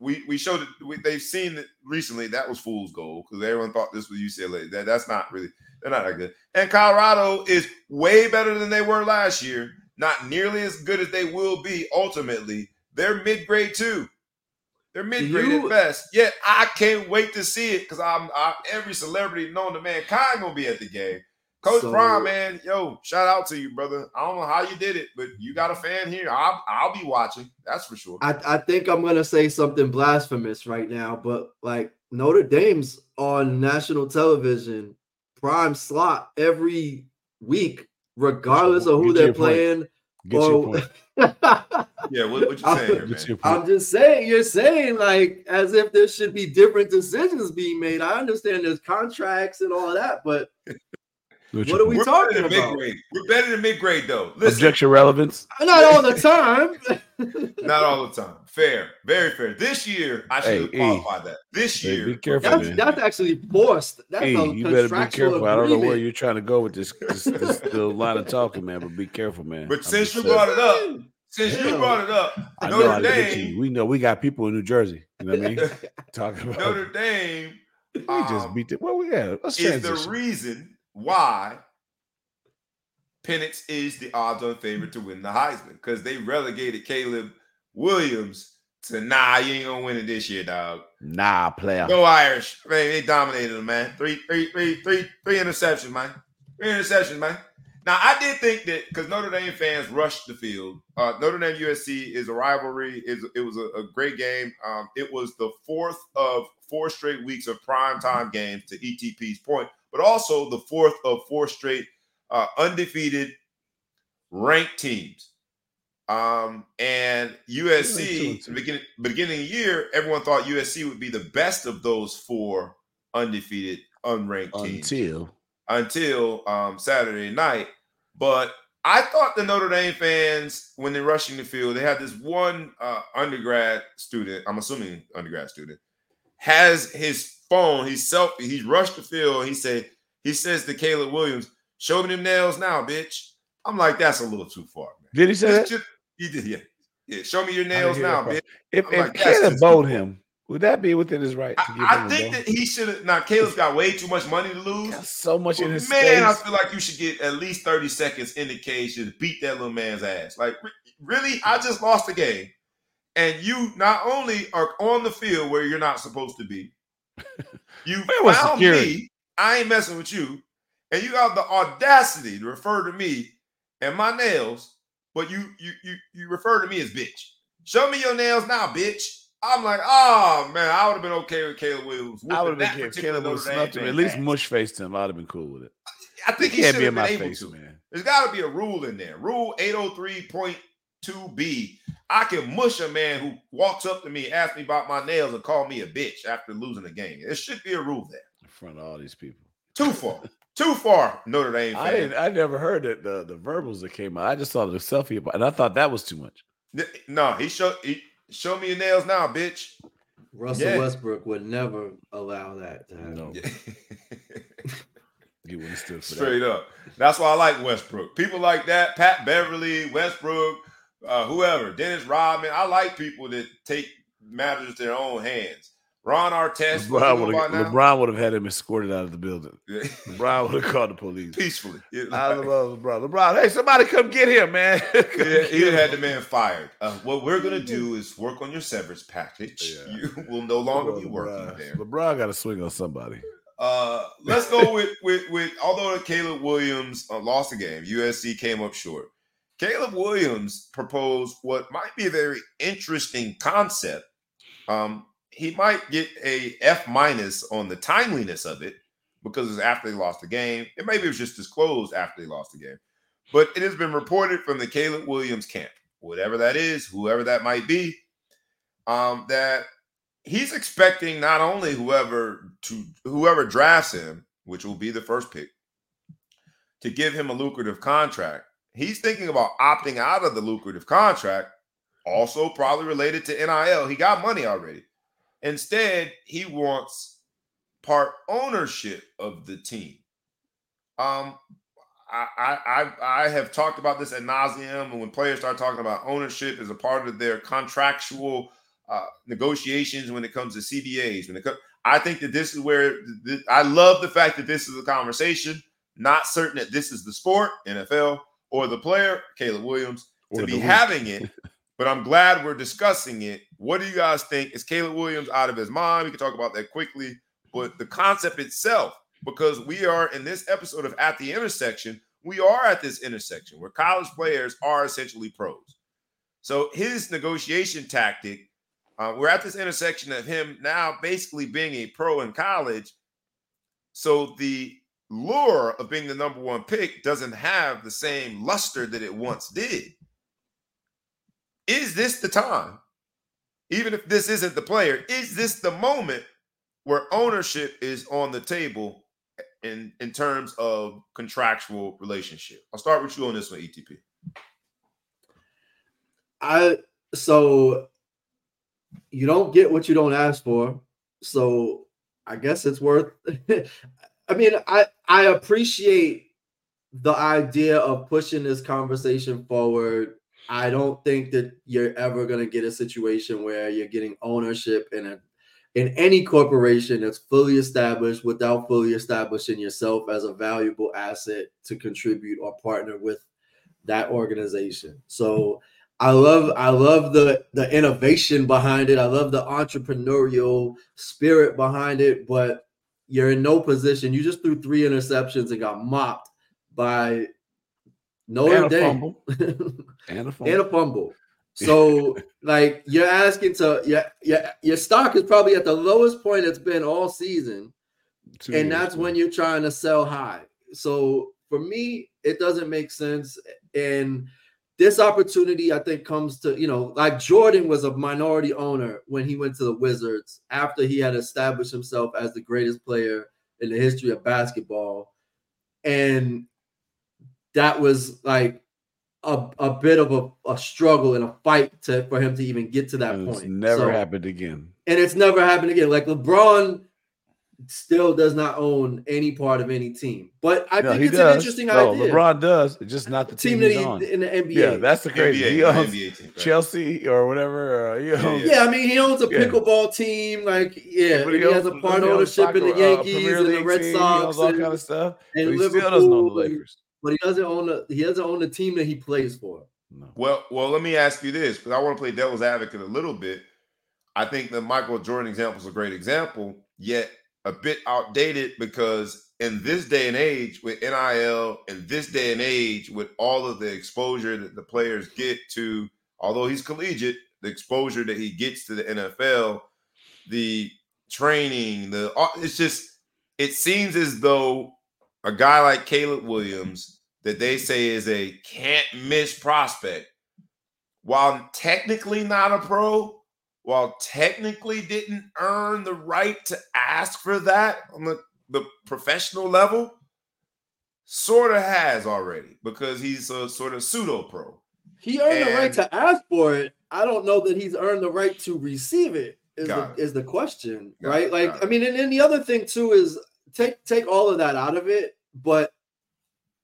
We we showed it. We, they've seen it recently. That was fool's gold because everyone thought this was UCLA. That that's not really. They're not that good. And Colorado is way better than they were last year. Not nearly as good as they will be ultimately. They're mid grade too. They're mid grade at best. Yet I can't wait to see it because I'm I, every celebrity known to mankind gonna be at the game. Coach So- Prime, man, yo, shout out to you, brother. I don't know how you did it, but you got a fan here. I'll, I'll be watching. That's for sure. I, I think I'm gonna say something blasphemous right now, but like Notre Dame's on national television, prime slot every week, regardless of who Get they're your point. playing. Get your or- point. yeah, what, what you saying here, Get man? your point. I'm just saying, you're saying like as if there should be different decisions being made. I understand there's contracts and all that, but Get what are we. We're talking about? mid grade. We're better than mid grade though. Listen, Objection relevance. not all the time. not all the time. Fair, very fair. This year, I should have Hey, E. qualified that. This Hey, year, be careful, that's man. that's actually forced. That's Hey, a you better be contractual careful. I don't know where you're trying to go with this this, this little line of talking, man. But be careful, man. But I'm since you saying. brought it up, since you brought it up, I Notre how to get to you. Dame, We know we got people in New Jersey. You know what I mean? Talking about Notre Dame we just um, beat it. Well, we got let's is the reason why Penix is the odds-on favorite to win the Heisman because they relegated Caleb Williams to nah, you ain't gonna win it this year, dog. Nah, player. Go Irish, man. They dominated them, man. Three, three, three, three, three interceptions, man. Three interceptions, man. Now I did think that because Notre Dame fans rushed the field. Uh, Notre Dame USC is a rivalry. Is it was a, a great game. Um, it was the fourth of four straight weeks of prime time games to ETP's point, but also the fourth of four straight uh, undefeated ranked teams. Um, and USC, beginning beginning of the year, everyone thought USC would be the best of those four undefeated unranked teams Until until um, Saturday night. But I thought the Notre Dame fans, when they're rushing the field, they had this one uh, undergrad student. I'm assuming undergrad student has his phone. He's selfie. He's rushed the field. He said he says to Caleb Williams, "Show me them nails now, bitch." I'm like, that's a little too far, man. did he say that? Just- he did, yeah. Yeah, show me your nails now, bitch. If, I'm if like, Caleb too him, would that be within his right to give him I, I think that he should have. Now, Caleb's got way too much money to lose. Got so much in his man, I feel like you should get at least 30 seconds in the cage to beat that little man's ass. Like, really? I just lost the game. And you not only are on the field where you're not supposed to be, you found security? me. I ain't messing with you. And you have the audacity to refer to me and my nails, but you you you you refer to me as bitch. Show me your nails now, bitch. I'm like, oh man, I would have been okay with Caleb Williams. I would have been Caleb would have particular Notre snuffed him. At least mush faced him. I'd have been cool with it. I think He he can't should be in my face, to. man. There's got to be a rule in there. Rule 803.2b. I can mush a man who walks up to me, asks me about my nails, and call me a bitch after losing a game. There should be a rule there. In front of all these people. Too far. Too far, Notre Dame I didn't I never heard that the, the verbals that came out. I just saw the selfie about- and I thought that was too much. No, he showed he show me your nails now, bitch. Russell Yeah. Westbrook would never allow that to happen. No, he wouldn't have stood for Straight up. That's why I like Westbrook. People like that, Pat Beverley, Westbrook, uh, whoever, Dennis Rodman. I like people that take matters into their own hands. Ron. Artest, LeBron would have know by now? LeBron would have had him escorted out of the building. LeBron would have called the police. peacefully. Yeah, I love LeBron. LeBron, hey, somebody come get him, man. Yeah, he had the man fired. Uh, what we're gonna do is work on your severance package. Yeah. You will no longer be LeBron, working there. LeBron got to swing on somebody. Uh, let's go with with with. Although Caleb Williams uh, lost the game, USC came up short. Caleb Williams proposed what might be a very interesting concept. Um, he might get a F minus on the timeliness of it because it's after they lost the game, and maybe it was just disclosed after they lost the game. But it has been reported from the Caleb Williams camp, whatever that is, whoever that might be, um, that he's expecting not only whoever to whoever drafts him, which will be the first pick, to give him a lucrative contract. He's thinking about opting out of the lucrative contract, also probably related to NIL. He got money already. Instead, he wants part ownership of the team. Um, I, I I have talked about this at nauseum, and when players start talking about ownership as a part of their contractual uh, negotiations when it comes to CBAs, when it comes, I think that this is where th- I love the fact that this is a conversation. Not certain that this is the sport, NFL, or the player, Caleb Williams, to be having it. But I'm glad we're discussing it. What do you guys think? Is Caleb Williams out of his mind? We can talk about that quickly. But the concept itself, because we are in this episode of At the Intersection, we are at this intersection where college players are essentially pros. So his negotiation tactic, uh, we're at this intersection of him now basically being a pro in college. So the lure of being the number one pick doesn't have the same luster that it once did. Is this the time? Even if this isn't the player, is this the moment where ownership is on the table in in terms of contractual relationship? I'll start with you on this one, ETP. I so you don't get what you don't ask for. So I guess it's worth I mean, I I appreciate the idea of pushing this conversation forward. I don't think that you're ever going to get a situation where you're getting ownership in a in any corporation that's fully established without fully establishing yourself as a valuable asset to contribute or partner with that organization. So I love I love the the innovation behind it. I love the entrepreneurial spirit behind it, but you're in no position. You just threw three interceptions and got mopped by Notre and a Dame fumble. And a fumble. and a fumble. So like you're asking to yeah yeah your stock is probably at the lowest point it's been all season, Two and that's when you're trying to sell high. So for me, it doesn't make sense. And this opportunity, I think, comes to you know, like Jordan was a minority owner when he went to the Wizards after he had established himself as the greatest player in the history of basketball. And that was like a, a bit of a, a struggle and a fight to for him to even get to that it's point. never So- happened again. and it's never happened again. Like LeBron still does not own any part of any team, but I No, think it's does. an interesting no, idea. LeBron does. Just not the team team, that he's he on. in the NBA. Yeah, that's the crazy. NBA, he owns NBA team, right. Chelsea or whatever. Uh, he owns, yeah, I mean, he owns a Yeah. pickleball team. Like, yeah, but and he has a part he owns ownership in the soccer, uh, Yankees and the Red team, He Sox owns all and, kind of stuff. and but he still doesn't own the he- Lakers. But he doesn't own the he doesn't own the team that he plays for. No. Well, well, let me ask you this because I want to play devil's advocate a little bit. I think the Michael Jordan example is a great example, yet a bit outdated because in this day and age with NIL, in this day and age with all of the exposure that the players get to, although he's collegiate, the exposure that he gets to the NFL, the training, the it's just it seems as though a guy like Caleb Williams that they say is a can't miss prospect, while technically not a pro, while technically didn't earn the right to ask for that on the, the professional level, sort of has already because he's a sort of pseudo pro. He earned the right to ask for it. I don't know that he's earned the right to receive it. Is the, it. is the question, Got right? it, Like, I mean, and then the other thing too is take take all of that out of it. But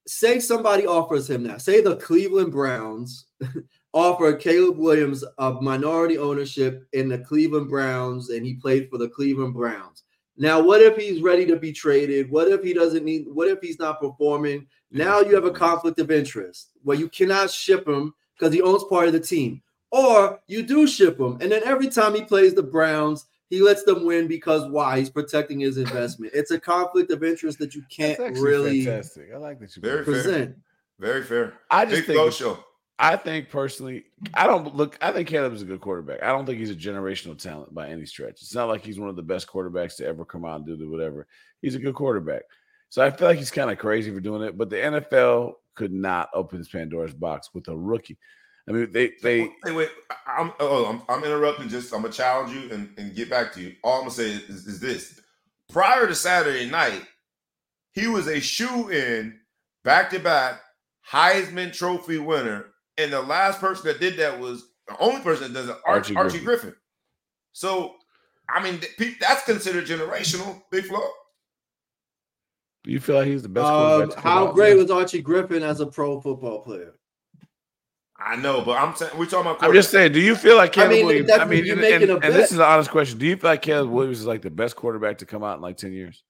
say somebody offers him that. Say the Cleveland Browns offer Caleb Williams a minority ownership in the Cleveland Browns, and he played for the Cleveland Browns. Now, what if he's ready to be traded? What if he doesn't need? What if he's not performing? Now you have a conflict of interest where you cannot ship him because he owns part of the team, or you do ship him, and then every time he plays the Browns, he lets them win because why? He's protecting his investment. It's a conflict of interest that you can't actually really fantastic. I like that you Very brought that. fair. present. Very fair. I just Big think Flow show. I think personally, I don't look. I think Caleb is a good quarterback. I don't think he's a generational talent by any stretch. It's not like he's one of the best quarterbacks to ever come out and do the whatever. He's a good quarterback. So I feel like he's kind of crazy for doing it. But the NFL could not open this Pandora's box with a rookie. I mean, they they Hey, wait. I- I'm oh, oh, I'm, I'm interrupting. Just I'm gonna challenge you and, and get back to you. All I'm gonna say is, is this: prior to Saturday night, he was a shoe in back to back Heisman Trophy winner, and the last person that did that was the only person that does it, Archie, Archie Archie Griffin. So, I mean, that's considered generational. Big Flo. do you feel like he's the best Um, quarterback? to how great there? was Archie Griffin as a pro football player? I know, but I'm saying we're talking about. I'm just saying. Do you feel like I mean, Williams? I mean, and, and- and this is an honest question. Do you feel like Caleb Williams is like the best quarterback to come out in like ten years?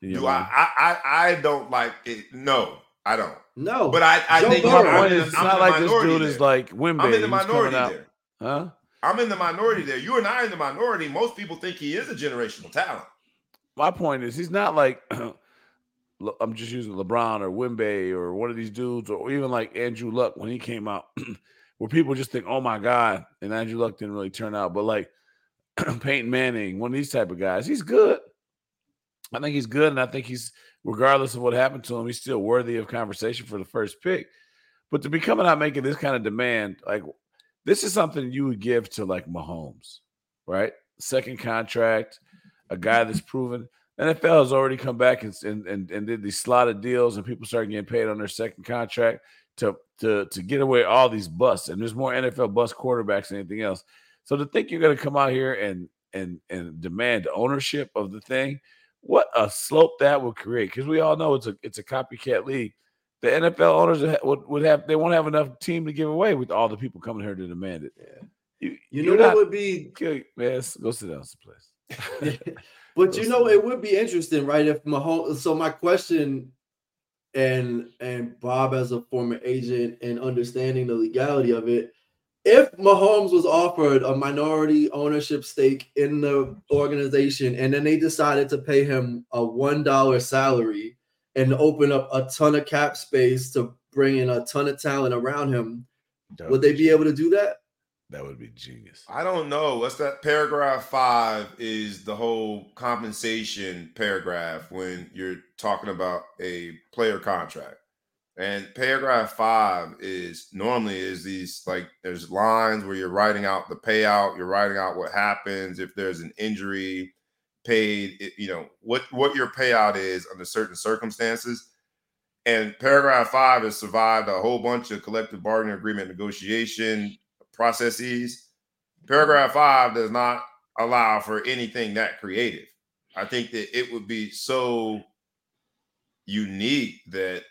Do I. I I I don't like it. No, I don't. No, But I I Joe think Burrow. My I'm point in is, it's I'm not like this dude there. is like Wemby. I'm in the minority there. Huh? I'm in the minority there. You and I are in the minority. Most people think he is a generational talent. My point is, he's not like I'm just using LeBron or Wemby or one of these dudes, or even like Andrew Luck when he came out, where people just think, "Oh my God," and Andrew Luck didn't really turn out. But like Peyton Manning, one of these type of guys, he's good. I think he's good, and I think he's regardless of what happened to him, he's still worthy of conversation for the first pick. But to be coming out making this kind of demand, like this is something you would give to like Mahomes, right? Second contract, a guy that's proven. NFL has already come back and, and and did these slotted deals, and people start getting paid on their second contract to to to get away all these busts. And there's more NFL bust quarterbacks than anything else. So to think you're going to come out here and and and demand ownership of the thing, what a slope that would create. Because we all know it's a it's a copycat league. The NFL owners would, would, have they won't have enough team to give away with all the people coming here to demand it. You, you know what would be Okay, man, go sit down someplace. but you know, it would be interesting, right? If Mahomes. So my question, and and Bob as a former agent and understanding the legality of it, if Mahomes was offered a minority ownership stake in the organization, and then they decided to pay him a one dollar salary and open up a ton of cap space to bring in a ton of talent around him, That would they be able to do that? That would be genius. I don't know. What's that? Paragraph five is the whole compensation paragraph when you're talking about a player contract. And paragraph five is normally is these like there's lines where you're writing out the payout, you're writing out what happens if there's an injury, paid, you know, what what your payout is under certain circumstances. And paragraph five has survived a whole bunch of collective bargaining agreement negotiation processes. Paragraph five does not allow for anything that creative. I think that it would be so unique that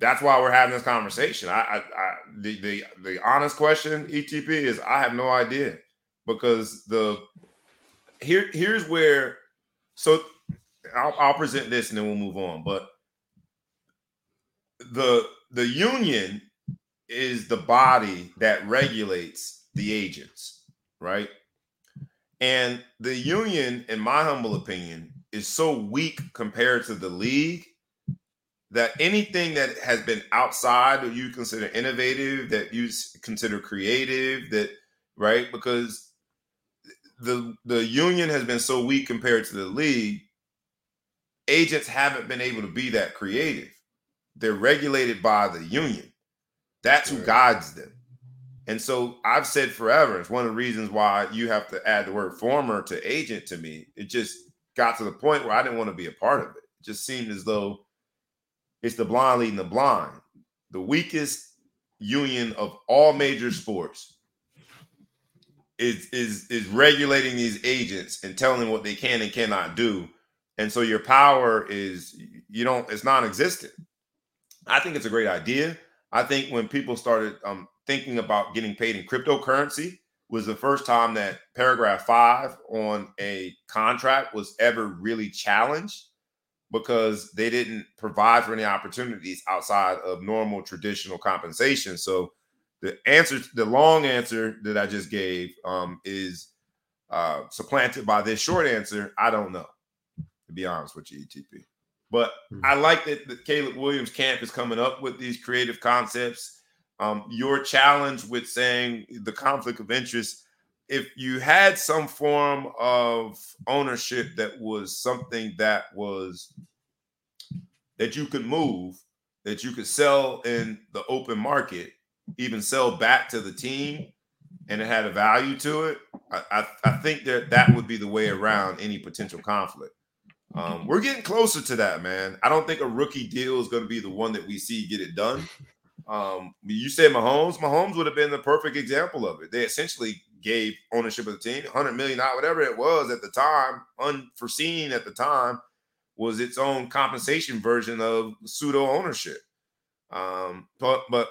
that's why we're having this conversation. I, I, I the, the the honest question, ETP, is I have no idea because the here here's where so I'll, I'll present this and then we'll move on. But the the union is the body that regulates the agents, right? And the union, in my humble opinion, is so weak compared to the league that anything that has been outside of you consider innovative, that you consider creative, that right, because the the union has been so weak compared to the league, agents haven't been able to be that creative. They're regulated by the union. That's who guides them. And so I've said forever, it's one of the reasons why you have to add the word former to agent to me. It just got to the point where I didn't want to be a part of it. It just seemed as though it's the blind leading the blind. The weakest union of all major sports is is is regulating these agents and telling them what they can and cannot do. And so your power is you don't it's non-existent. I think it's a great idea. I think when people started um, thinking about getting paid in cryptocurrency was the first time that paragraph five on a contract was ever really challenged because they didn't provide for any opportunities outside of normal traditional compensation. So the answer, the long answer that I just gave, um, is uh, supplanted by this short answer. I don't know, to be honest with you, ETP. But mm-hmm. I like that the Caleb Williams camp is coming up with these creative concepts. Um, your challenge with saying the conflict of interest if you had some form of ownership that was something that was that you could move, that you could sell in the open market, even sell back to the team, and it had a value to it, I, I, I think that that would be the way around any potential conflict. Um, we're getting closer to that, man. I don't think a rookie deal is going to be the one that we see get it done. Um, you said Mahomes. Mahomes would have been the perfect example of it. They essentially gave ownership of the team, 100 million, not whatever it was at the time, unforeseen at the time, was its own compensation version of pseudo ownership. Um, but but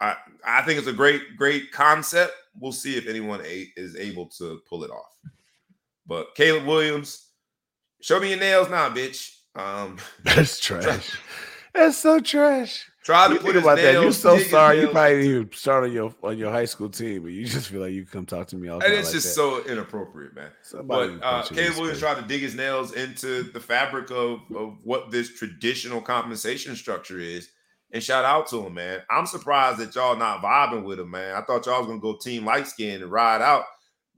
I I think it's a great great concept. We'll see if anyone a, is able to pull it off. But Caleb Williams, show me your nails now, bitch. Um, That's trash. That's so trash. Try to you put about that. You're so sorry. You probably even start on your on your high school team, but you just feel like you come talk to me all And it's like just that. so inappropriate, man. Somebody But uh, punch you in Caleb Williams tried to dig his nails into the fabric of, of what this traditional compensation structure is. And shout out to him, man. I'm surprised that y'all not vibing with him, man. I thought y'all was gonna go team light skin and ride out.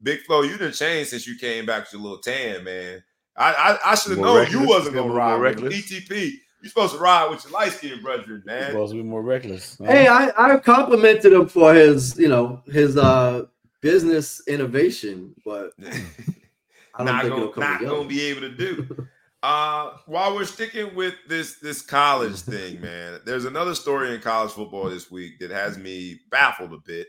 Big Flo, you done changed since you came back with your little tan, man. I I, I should have known you wasn't gonna ride with. ETP. You supposed to ride with your light skinned brethren, You're man. supposed to be more reckless. huh? Hey, I, I complimented him for his, you know, his uh business innovation, but I don't not think gonna, come not together. gonna be able to do. Uh, while we're sticking with this this college thing, man, there's another story in college football this week that has me baffled a bit,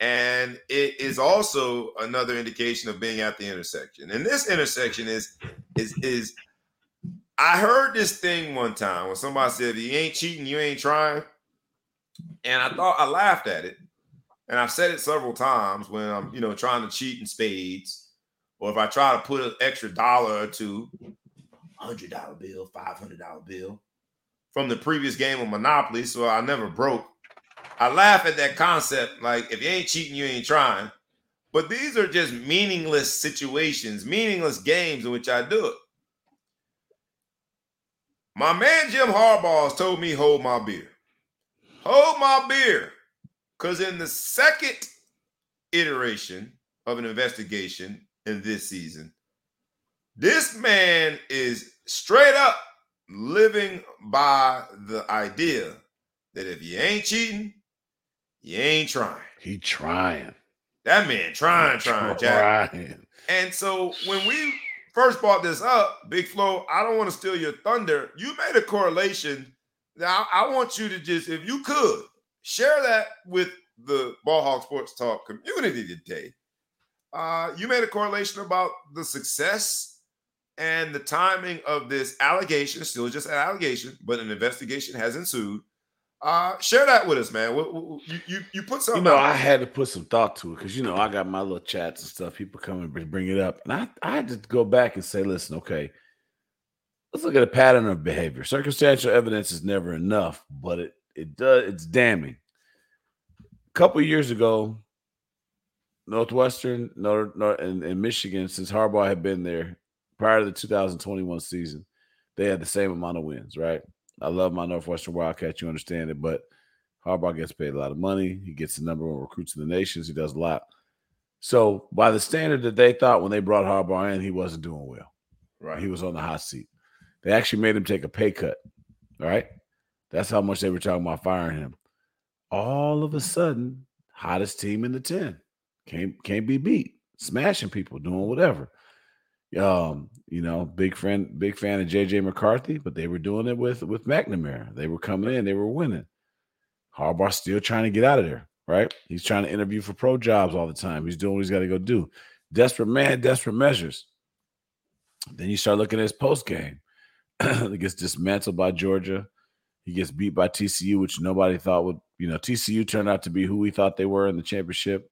and it is also another indication of being at the intersection. And this intersection is is is. I heard this thing one time when somebody said, you ain't cheating, you ain't trying," and I thought I laughed at it, and I've said it several times when I'm you know trying to cheat in spades, or if I try to put an extra dollar or two hundred dollar bill, five hundred dollar bill from the previous game of Monopoly, so I never broke. I laugh at that concept, like if you ain't cheating, you ain't trying. But these are just meaningless situations, meaningless games in which I do it. My man Jim Harbaugh has told me hold my beer. Hold my beer. Because in the second iteration of an investigation in this season, this man is straight up living by the idea that if you ain't cheating, you ain't trying. He trying. That man trying, trying, Jack. Trying. And so when we first brought this up, Big Flo, I don't want to steal your thunder. You made a correlation. Now I want you to just, if you could, share that with the Ball Hog Sports Talk community today. Uh, you made a correlation about the success and the timing of this allegation, still just an allegation, but an investigation has ensued. Uh, share that with us, man. You you, you put something. You know, out. I had to put some thought to it because you know I got my little chats and stuff. People come and bring it up, and I I had to go back and say, listen, okay, let's look at a pattern of behavior. Circumstantial evidence is never enough, but it it does it's damning. A couple years ago, Northwestern, North, North and, and Michigan, since Harbaugh had been there prior to the 2021 season, they had the same amount of wins, right? I love my Northwestern Wildcats, you understand it, but Harbaugh gets paid a lot of money. He gets the number one recruits in the nations. He does a lot. So, by the standard that they thought when they brought Harbaugh in, he wasn't doing well. Right. He was on the hot seat. They actually made him take a pay cut. All right. That's how much they were talking about firing him. All of a sudden, hottest team in the 10. Can't can't be beat. Smashing people, doing whatever. Um, you know, big friend, big fan of JJ McCarthy, but they were doing it with with McNamara. They were coming in, they were winning. Harbaugh still trying to get out of there, right? He's trying to interview for pro jobs all the time. He's doing what he's got to go do. Desperate man, desperate measures. Then you start looking at his post game. he gets dismantled by Georgia. He gets beat by TCU, which nobody thought would, you know, TCU turned out to be who we thought they were in the championship.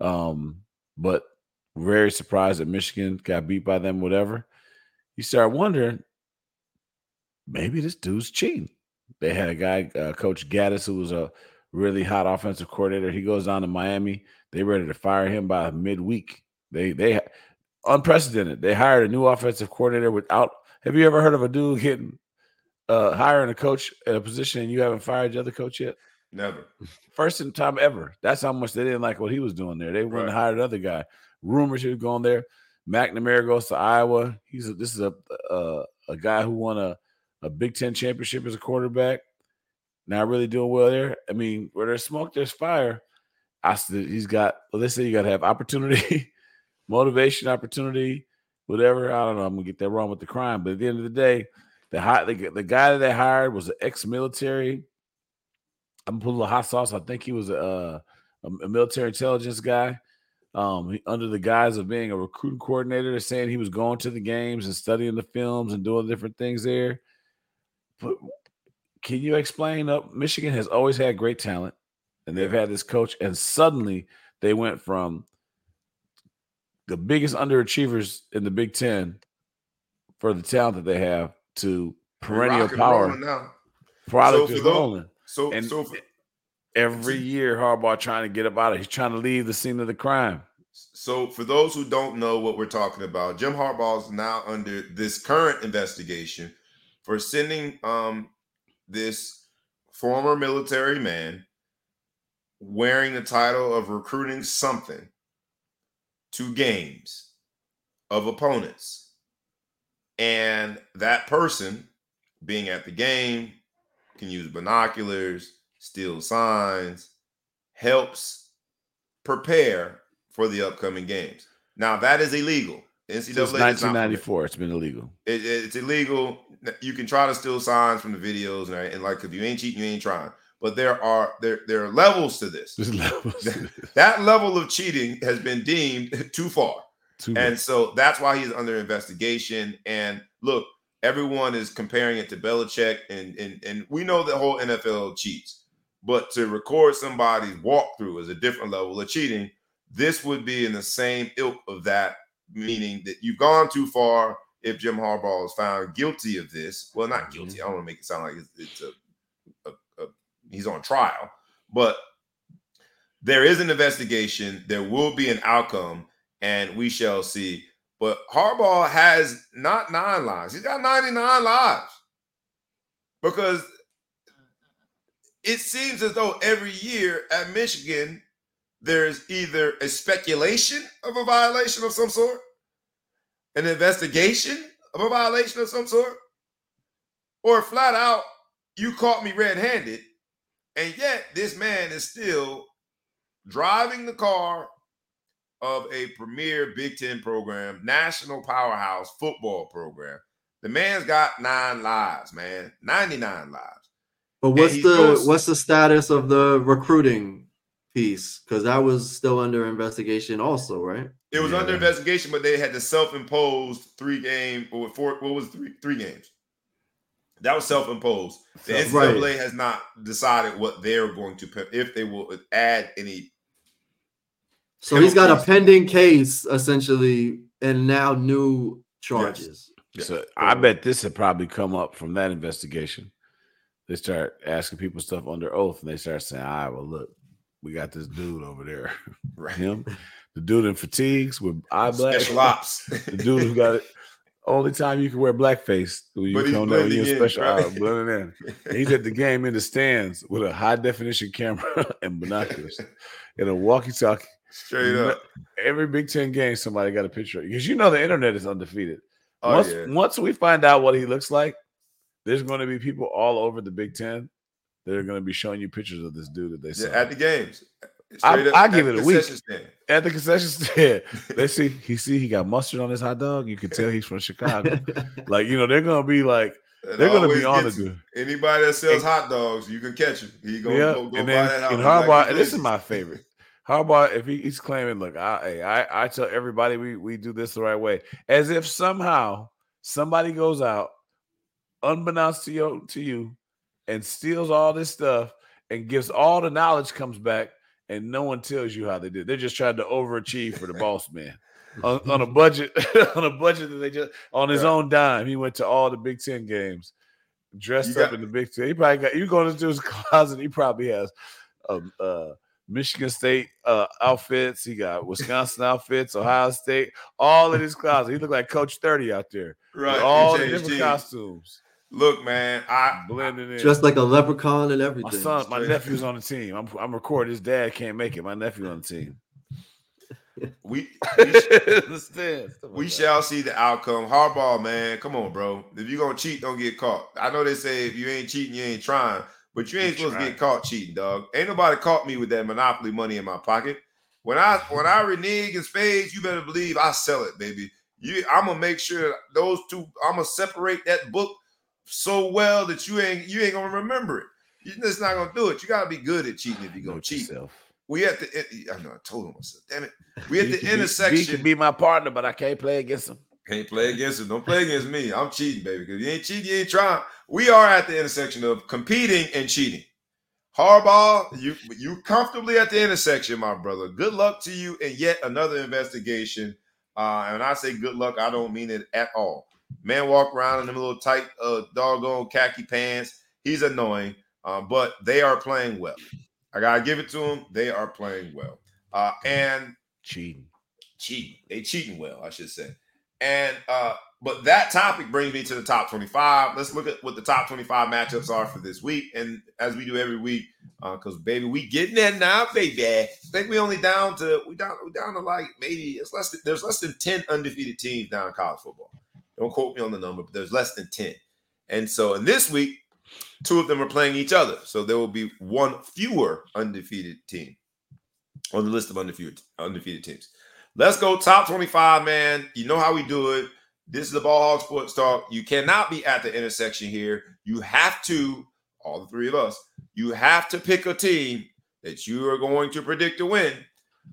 Um, but very surprised that Michigan got beat by them, whatever. You start wondering, maybe this dude's cheating. They had a guy, uh, Coach Gattis, who was a really hot offensive coordinator. He goes down to Miami. They ready to fire him by midweek. They they unprecedented. They hired a new offensive coordinator without. Have you ever heard of a dude getting uh, hiring a coach at a position and you haven't fired the other coach yet? Never. First in time ever. That's how much they didn't like what he was doing there. They went right. and hired another guy rumors he was going there. McNamara goes to Iowa. He's a, this is a, a a guy who won a, a Big Ten championship as a quarterback. Not really doing well there. I mean, where there's smoke, there's fire. I he's got. Well, they say you got to have opportunity, motivation, opportunity, whatever. I don't know. I'm gonna get that wrong with the crime, but at the end of the day, the high, the, the guy that they hired was an ex-military. I'm putting a hot sauce. I think he was a, a military intelligence guy um, under the guise of being a recruiting coordinator, they're saying he was going to the games and studying the films and doing different things there. But can you explain up? Michigan has always had great talent, and they've had this coach, and suddenly they went from the biggest underachievers in the Big Ten for the talent that they have to perennial power. Product so is rolling. So, and, so for, Every year, Harbaugh trying to get up out of. He's trying to leave the scene of the crime. So, for those who don't know what we're talking about, Jim Harbaugh is now under this current investigation for sending um, this former military man wearing the title of recruiting something to games of opponents. And that person being at the game can use binoculars, steal signs, helps prepare for the upcoming games. Now that is illegal. NCAA Since 1994, it's been illegal. It, it, it's illegal. You can try to steal signs from the videos, and, and like if you ain't cheating, you ain't trying. But there are there there are levels to this. Levels to this. that level of cheating has been deemed too far, too and so that's why he's under investigation. And look, everyone is comparing it to Belichick, and and and we know the whole NFL cheats. But to record somebody's walkthrough is a different level of cheating. This would be in the same ilk of that, meaning that you've gone too far if Jim Harbaugh is found guilty of this. Well, not mm-hmm. guilty. I don't want to make it sound like it's, it's a, a, a he's on trial, but there is an investigation. There will be an outcome, and we shall see. But Harbaugh has not nine lives; he's got ninety nine lives because it seems as though every year at Michigan, there's either a speculation of a violation of some sort, an investigation of a violation of some sort, or flat out, you caught me red handed. And yet, this man is still driving the car of a premier Big Ten program, national powerhouse football program. The man's got nine lives, man, 99 lives. But what's he the goes- what's the status of the recruiting piece? Because that was still under investigation, also, right? It was Yeah. under investigation, but they had the self-imposed three game or four. What was three three games? That was self-imposed. The Self- NCAA Right. has not decided what they're going to put if they will add any. So he's got a pending case essentially, and now new charges. So I bet this had probably come up from that investigation. They start asking people stuff under oath, and they start saying, "All right, well, look, we got this dude over there, Right. him, the dude in fatigues with eye black, Special ops. the dude who got it. Only time you can wear blackface when you But he's come there, blending you're in, special right? blending in. He's at the game in the stands with a high definition camera and binoculars and a walkie talkie. Straight up. Every Big Ten game, somebody got a picture because you know the internet is undefeated. Oh, once, yeah. once we find out what he looks like, there's going to be people all over the Big Ten that are going to be showing you pictures of this dude that they Yeah, saw at the games. I- up I give it a week. stand. at the concession stand. They see he see he got mustard on his hot dog. You can tell he's from Chicago. like you know, they're going to be like It they're going to be on the dude. Anybody that sells And- hot dogs, you can catch him. He gonna Yeah, go, go and buy that and He's like, and this is my favorite. How about if he, he's claiming, look, I, I I tell everybody we we do this the right way, as if somehow somebody goes out, unbeknownst to you to you, and steals all this stuff and gives all the knowledge comes back, and no one tells you how they did. They're just trying to overachieve for the boss man. On, on a budget, on a budget that they just on his Right. own dime, he went to all the Big Ten games, dressed You up got- in the Big Ten. He probably got you going into his closet. He probably has um, uh, Michigan State uh, outfits. He got Wisconsin outfits, Ohio State, all in his closet. He looked like Coach Thirty out there. right. all the different costumes Look, man, I blending in. Just like a leprechaun and everything. my everything. son, my nephew's on the team. I'm, I'm recording. His dad can't make it. My nephew on the team. we we, Understand? We shall see the outcome. Harbaugh, man, come on, bro. If you're gonna cheat, don't get caught. I know they say if you ain't cheating, you ain't trying, but you ain't You supposed to get caught cheating, dog. Ain't nobody caught me with that monopoly money in my pocket. When I when I renege in spades, you better believe I sell it, baby. You, I'm gonna make sure those two. I'm gonna separate that book so well that you ain't you ain't gonna remember it. You're just not gonna do it. You gotta be good at cheating if you're gonna cheat. yourself. We at the I know I told him myself. Damn it. We at the can be- intersection. can be my partner, but I can't play against him. Can't play against him. Don't play against me. I'm cheating, baby. Because you ain't cheating, you ain't trying. We are at the intersection of competing and cheating. Harbaugh, you you comfortably at the intersection, my brother. Good luck to you in yet another investigation. Uh, and when I say good luck, I don't mean it at all. Man walk around in them little tight uh doggone khaki pants. He's annoying, uh, but they are playing well. I gotta give it to them. They are playing well. Uh, and Cheating. cheating. They cheating well, I should say. And uh, but that topic brings me to the top 25. Let's look at what the top 25 matchups are for this week. And as we do every week, because baby, we getting there now, baby. I think we only down to we down we down to like maybe it's less than there's less than 10 undefeated teams down in college football. Don't quote me on the number, but there's less than 10. And so in this week, two of them are playing each other. So there will be one fewer undefeated team on the list of undefeated undefeated teams. Let's go top 25, man. You know how we do it. This is the Ball Hog Sports Talk. You cannot be at the intersection here. You have to, all the three of us, you have to pick a team that you are going to predict to win.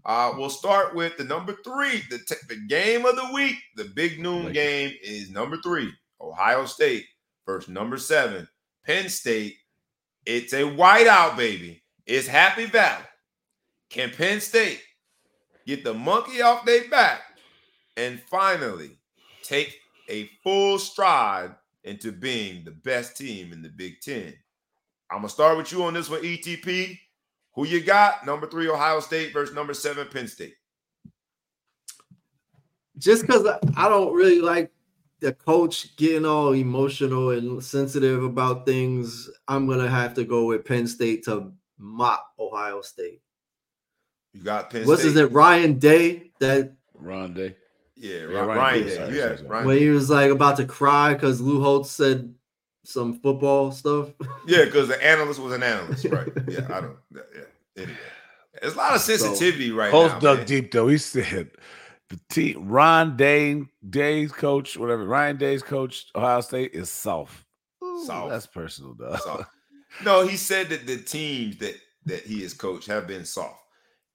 Uh, we'll start with the number three, the, t- the game of the week. The big noon game is number three, Ohio State versus number seven, Penn State. It's a whiteout, baby. It's Happy Valley. Can Penn State get the monkey off their back and finally take a full stride into being the best team in the Big Ten? I'm gonna start with you on this one, ETP. Who you got? Number three, Ohio State versus number seven, Penn State. just because I don't really like the coach getting all emotional and sensitive about things, I'm gonna have to go with Penn State to mop Ohio State. You got Penn What State. is it, Ryan Day? That Ron Day. Yeah, Yeah, Ryan, Ryan Ryan Day, Day. sorry, Yeah, sorry, sorry. Ryan when he was like about to cry because Lou Holtz said some football stuff. Yeah, because the analyst was an analyst, right? Yeah, I don't. Yeah. Anyway, There's a lot of sensitivity so, right Post now. dug man. deep though. He said the team Ron Day Day's coach, whatever Ryan Day's coach, Ohio State is soft. Ooh, soft. That's personal, though. Soft. No, he said that the teams that that he has coached have been soft.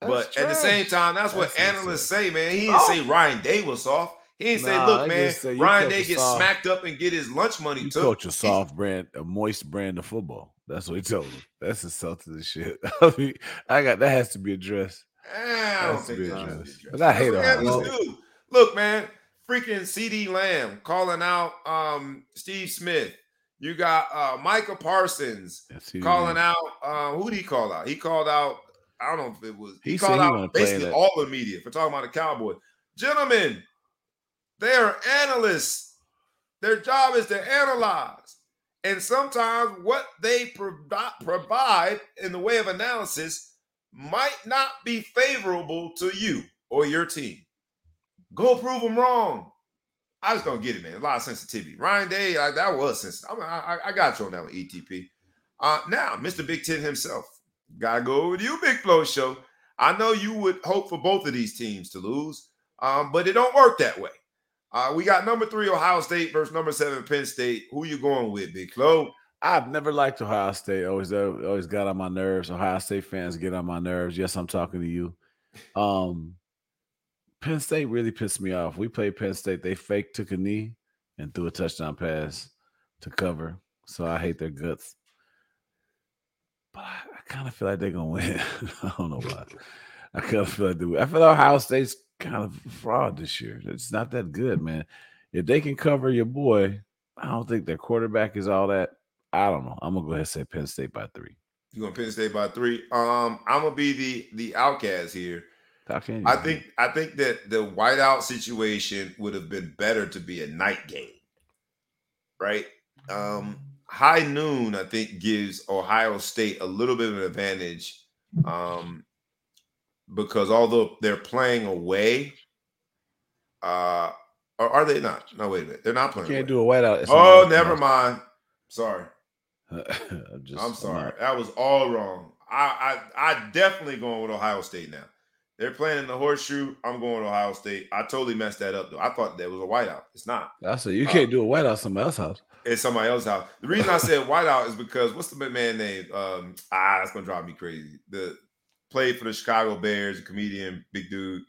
That's but trash. at the same time, that's, that's what analysts say, man. He didn't oh. say Ryan Day was soft. He didn't nah, say, look, man, say Ryan Day gets soft. smacked up and get his lunch money you took. Coach a soft brand, a moist brand of football. That's what he told him. That's insulting as shit. I mean, I got that has to be addressed. I don't think that addressed. addressed. But I hate it. Look, man, freaking CeeDee Lamb calling out um, Steve Smith. You got uh, Micah Parsons calling out. Uh, who did he call out? He called out. I don't know if it was. He, he called out basically all the media for talking about the Cowboys. Gentlemen, they are analysts. Their job is to analyze. And sometimes what they provide in the way of analysis might not be favorable to you or your team. Go prove them wrong. I just don't get it, man. A lot of sensitivity. Ryan Day, I, that was sensitive. I, I, I got you on that one, ETP. Uh, now, Mr. Big Ten himself. Gotta go with you, Big Flow Show. I know you would hope for both of these teams to lose, um, but it don't work that way. Uh, we got number three Ohio State versus number seven Penn State. Who you going with, Big Flo? I've never liked Ohio State. Always, always got on my nerves. Ohio State fans get on my nerves. Yes, I'm talking to you. Um, Penn State really pissed me off. We played Penn State. They fake took a knee and threw a touchdown pass to cover. So I hate their guts. But I, I kind of feel like they're gonna win. I don't know why. I kind of feel like they. I feel like Ohio State's kind of fraud this year. It's not that good, man. If they can cover your boy, I don't think their quarterback is all that. I don't know. I'm gonna go ahead and say Penn State by three. You going Penn State by three? Um, I'm gonna be the the outcast here. I think I think that the whiteout situation would have been better to be a night game, right? Um, high noon, I think, gives Ohio State a little bit of an advantage um, because although they're playing away, uh, or are they not? No, wait a minute, they're not playing. You can't away. do a whiteout. It's oh, never mind. Sorry. I'm, just, I'm sorry. I'm that was all wrong. I, I I definitely going with Ohio State now. They're playing in the horseshoe. I'm going to Ohio State. I totally messed that up though. I thought that was a whiteout. It's not. I said you can't uh, do a whiteout somebody else's house. It's somebody else's house. The reason I said whiteout is because what's the man name? Um, ah, that's gonna drive me crazy. The played for the Chicago Bears, comedian, big dude.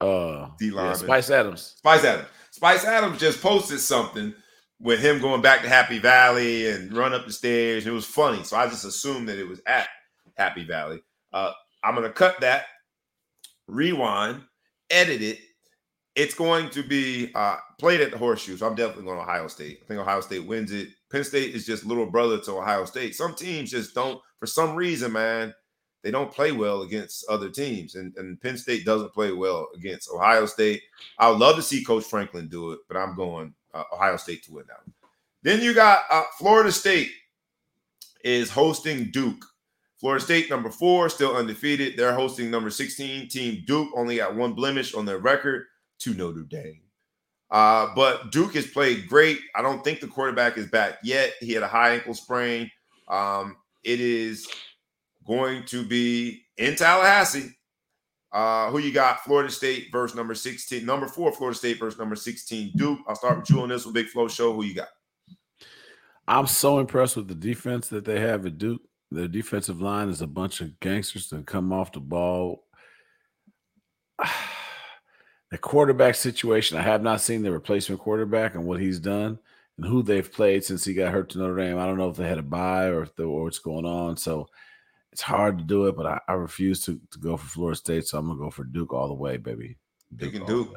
Uh, D yeah, Spice Adams. Spice Adams. Spice Adams just posted something with him going back to Happy Valley and run up the stairs. It was funny, so I just assumed that it was at Happy Valley. Uh, I'm gonna cut that rewind, edit it. It's going to be uh, played at the horseshoe. So I'm definitely going to Ohio State. I think Ohio State wins it. Penn State is just little brother to Ohio State. Some teams just don't, for some reason, man, they don't play well against other teams. And, and Penn State doesn't play well against Ohio State. I would love to see Coach Franklin do it, but I'm going uh, Ohio State to win now. Then you got uh, Florida State is hosting Duke. Florida State, number four, still undefeated. They're hosting number 16 team Duke, only got one blemish on their record to Notre Dame. Uh, but Duke has played great. I don't think the quarterback is back yet. He had a high ankle sprain. Um, it is going to be in Tallahassee. Uh, who you got? Florida State versus number 16. Number four, Florida State versus number 16, Duke. I'll start with you on this with Big Flow Show. Who you got? I'm so impressed with the defense that they have at Duke. Their defensive line is a bunch of gangsters that come off the ball. The quarterback situation, I have not seen the replacement quarterback and what he's done and who they've played since he got hurt to Notre Dame. I don't know if they had a bye or if the, or what's going on. So it's hard to do it, but I, I refuse to, to go for Florida State. So I'm gonna go for Duke all the way, baby. Duke Pick and Duke.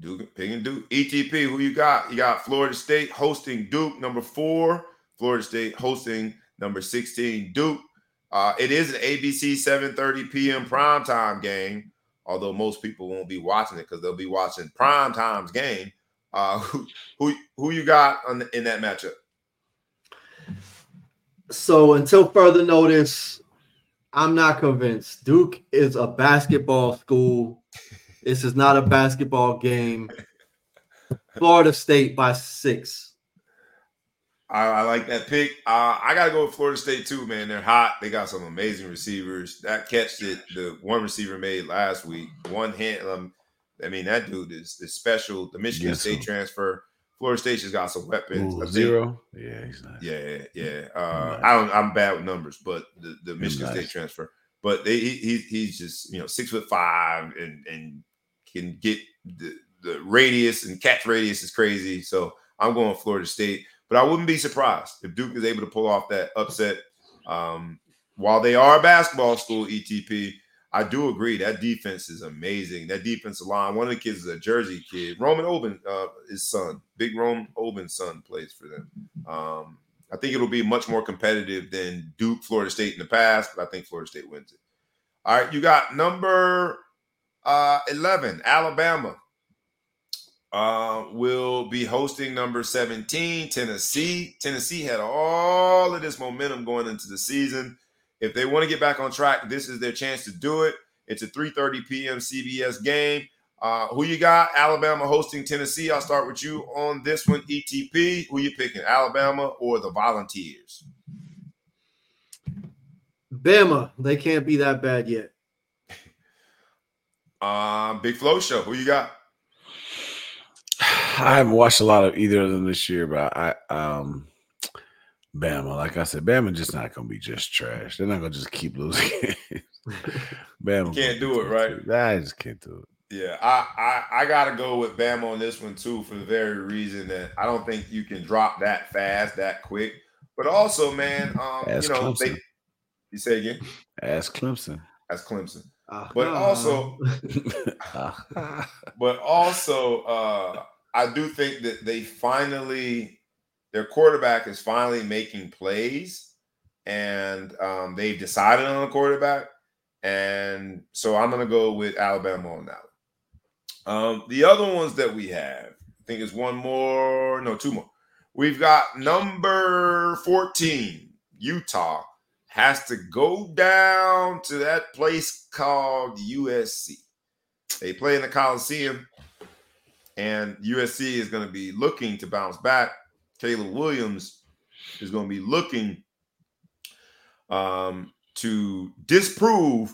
Duke, pick and Duke. ETP, who you got? You got Florida State hosting Duke, number four. Florida State hosting number 16, Duke. Uh, it is an ABC 7:30 p.m. primetime game, although most people won't be watching it because they'll be watching prime times game. Uh, who, who who you got the, in that matchup? So until further notice, I'm not convinced. Duke is a basketball school. This is not a basketball game. Florida State by six. I, I like that pick. Uh, I gotta go with Florida State too, man. They're hot. They got some amazing receivers. That catch that the one receiver made last week, one hand. Um, I mean, that dude is, is special. The Michigan yes, State transfer. Florida State has got some weapons. Ooh, zero. Yeah, he's nice. Yeah, yeah. Uh, I don't. I'm bad with numbers, but the, the Michigan nice. State transfer. But they, he, he's just you know six foot five and and can get the the radius and catch radius is crazy. So I'm going Florida State. But I wouldn't be surprised if Duke is able to pull off that upset. Um, while they are a basketball school, ETP, I do agree that defense is amazing. That defensive line. One of the kids is a Jersey kid. Roman Oben, uh, his son, Big Roman Oben's son, plays for them. Um, I think it'll be much more competitive than Duke, Florida State in the past, but I think Florida State wins it. All right, you got number uh, 11, Alabama uh, will be hosting number 17, Tennessee. Tennessee had all of this momentum going into the season. If they want to get back on track, this is their chance to do it. It's a 3:30 p.m. CBS game. Uh, who you got? Alabama hosting Tennessee. I'll start with you on this one. ETP. Who you picking? Alabama or the Volunteers? Bama. They can't be that bad yet. Uh, Big Flow Show. Who you got? I haven't watched a lot of either of them this year, but I um Bama, like I said, Bama just not gonna be just trash. They're not gonna just keep losing Bama can't do it, right? I just can't do it. Yeah, I, I I gotta go with Bama on this one too, for the very reason that I don't think you can drop that fast, that quick. But also, man, um, you know, Clemson. they you say again? Ask Clemson. As Clemson. Uh, but also, but also, uh, I do think that they finally, their quarterback is finally making plays, and um, they've decided on a quarterback, and so I'm going to go with Alabama on that. Um, the other ones that we have, I think it's one more, no, two more. We've got number 14, Utah, has to go down to that place called USC. They play in the Coliseum and USC is going to be looking to bounce back. Caleb Williams is going to be looking um, to disprove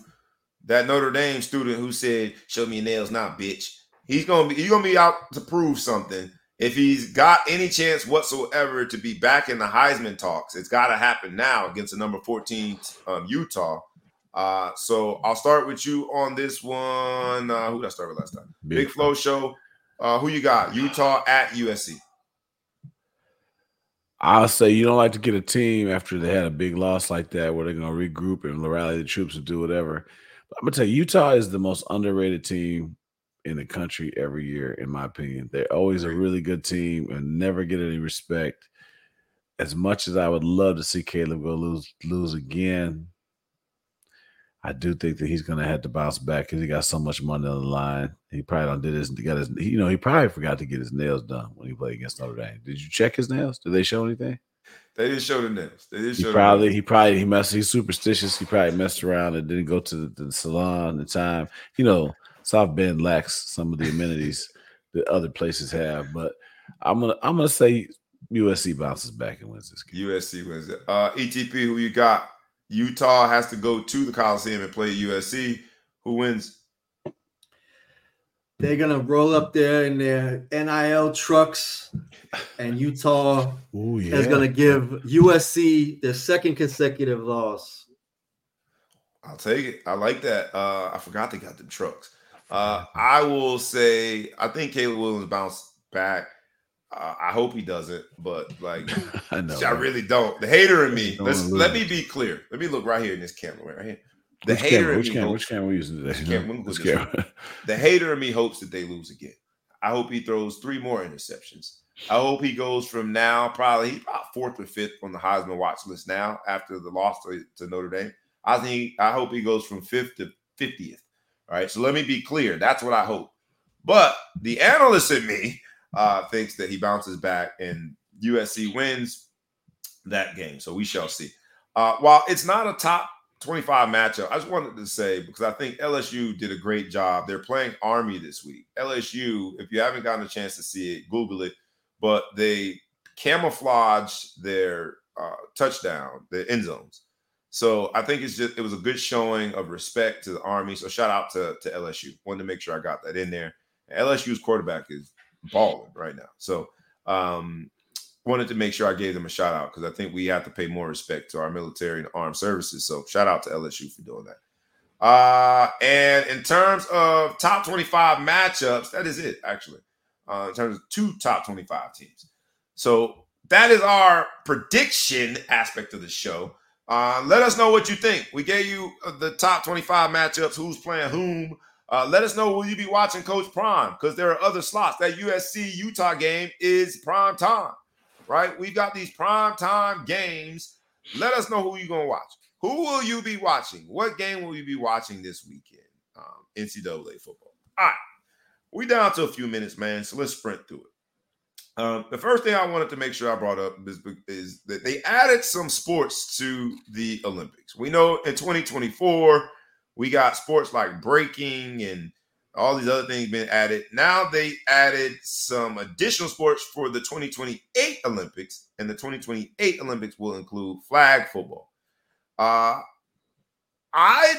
that Notre Dame student who said, "Show me your nails now, bitch." He's gonna be he's gonna be out to prove something. If he's got any chance whatsoever to be back in the Heisman talks, it's got to happen now against the number 14 um, Utah. Uh, so I'll start with you on this one. Uh, who did I start with last time? Big, Big Flow Show. Uh, who you got? Utah at USC. I'll say you don't like to get a team after they had a big loss like that where they're going to regroup and rally the troops and do whatever. But I'm going to tell you, Utah is the most underrated team in the country every year, in my opinion. They're always a really good team and never get any respect. As much as I would love to see Caleb go lose lose again, I do think that he's going to have to bounce back because he got so much money on the line. He probably don't did his, got his, you know, he probably forgot to get his nails done when he played against Notre Dame. Did you check his nails? Did they show anything? They didn't show the nails. They didn't he show. Probably, he probably, he messed. He's superstitious. He probably messed around and didn't go to the, the salon in time. You know, South Bend lacks some of the amenities that other places have. But I'm gonna, I'm gonna say USC bounces back and wins this game. USC wins it. Uh, ETP, who you got? Utah has to go to the Coliseum and play USC. Who wins? They're gonna roll up there in their NIL trucks, and Utah Ooh, yeah. is gonna give USC their second consecutive loss. I'll take it. I like that. Uh, I forgot they got the trucks. Uh, I will say I think Caleb Williams bounced back. Uh, I hope he doesn't, but like I know I really don't. The hater in me. Let's let me be clear. Let me look right here in this camera right here. The which hater camera, in which me. Camera, hopes, which camera we using today? Camera, which camera? the hater in me hopes that they lose again. I hope he throws three more interceptions. I hope he goes from now probably he's about fourth or fifth on the Heisman watch list now after the loss to, to Notre Dame. I think I hope he goes from fifth to fiftieth. All right, so let me be clear. That's what I hope. But the analyst in me uh, thinks that he bounces back and USC wins that game. So we shall see. Uh, while it's not a top 25 matchup, I just wanted to say because I think LSU did a great job. They're playing Army this week. LSU, if you haven't gotten a chance to see it, Google it. But they camouflage their uh, touchdown, the end zones. So I think it's just it was a good showing of respect to the Army. So shout out to, to LSU. Wanted to make sure I got that in there. LSU's quarterback is balling right now. So um, wanted to make sure I gave them a shout out because I think we have to pay more respect to our military and armed services. So shout out to LSU for doing that. Uh, and in terms of top 25 matchups, that is it actually. Uh, in terms of two top 25 teams. So that is our prediction aspect of the show. Uh, let us know what you think. We gave you uh, the top 25 matchups, who's playing whom. Uh, let us know will you be watching Coach Prime because there are other slots. That USC Utah game is prime time, right? We've got these prime time games. Let us know who you're gonna watch. Who will you be watching? What game will you be watching this weekend? Um, NCAA football. All right, we down to a few minutes, man. So let's sprint through it. Um, the first thing I wanted to make sure I brought up is, is, that they added some sports to the Olympics. We know in 2024 we got sports like breaking and all these other things been added. Now they added some additional sports for the 2028 Olympics, and the 2028 Olympics will include flag football. Uh, I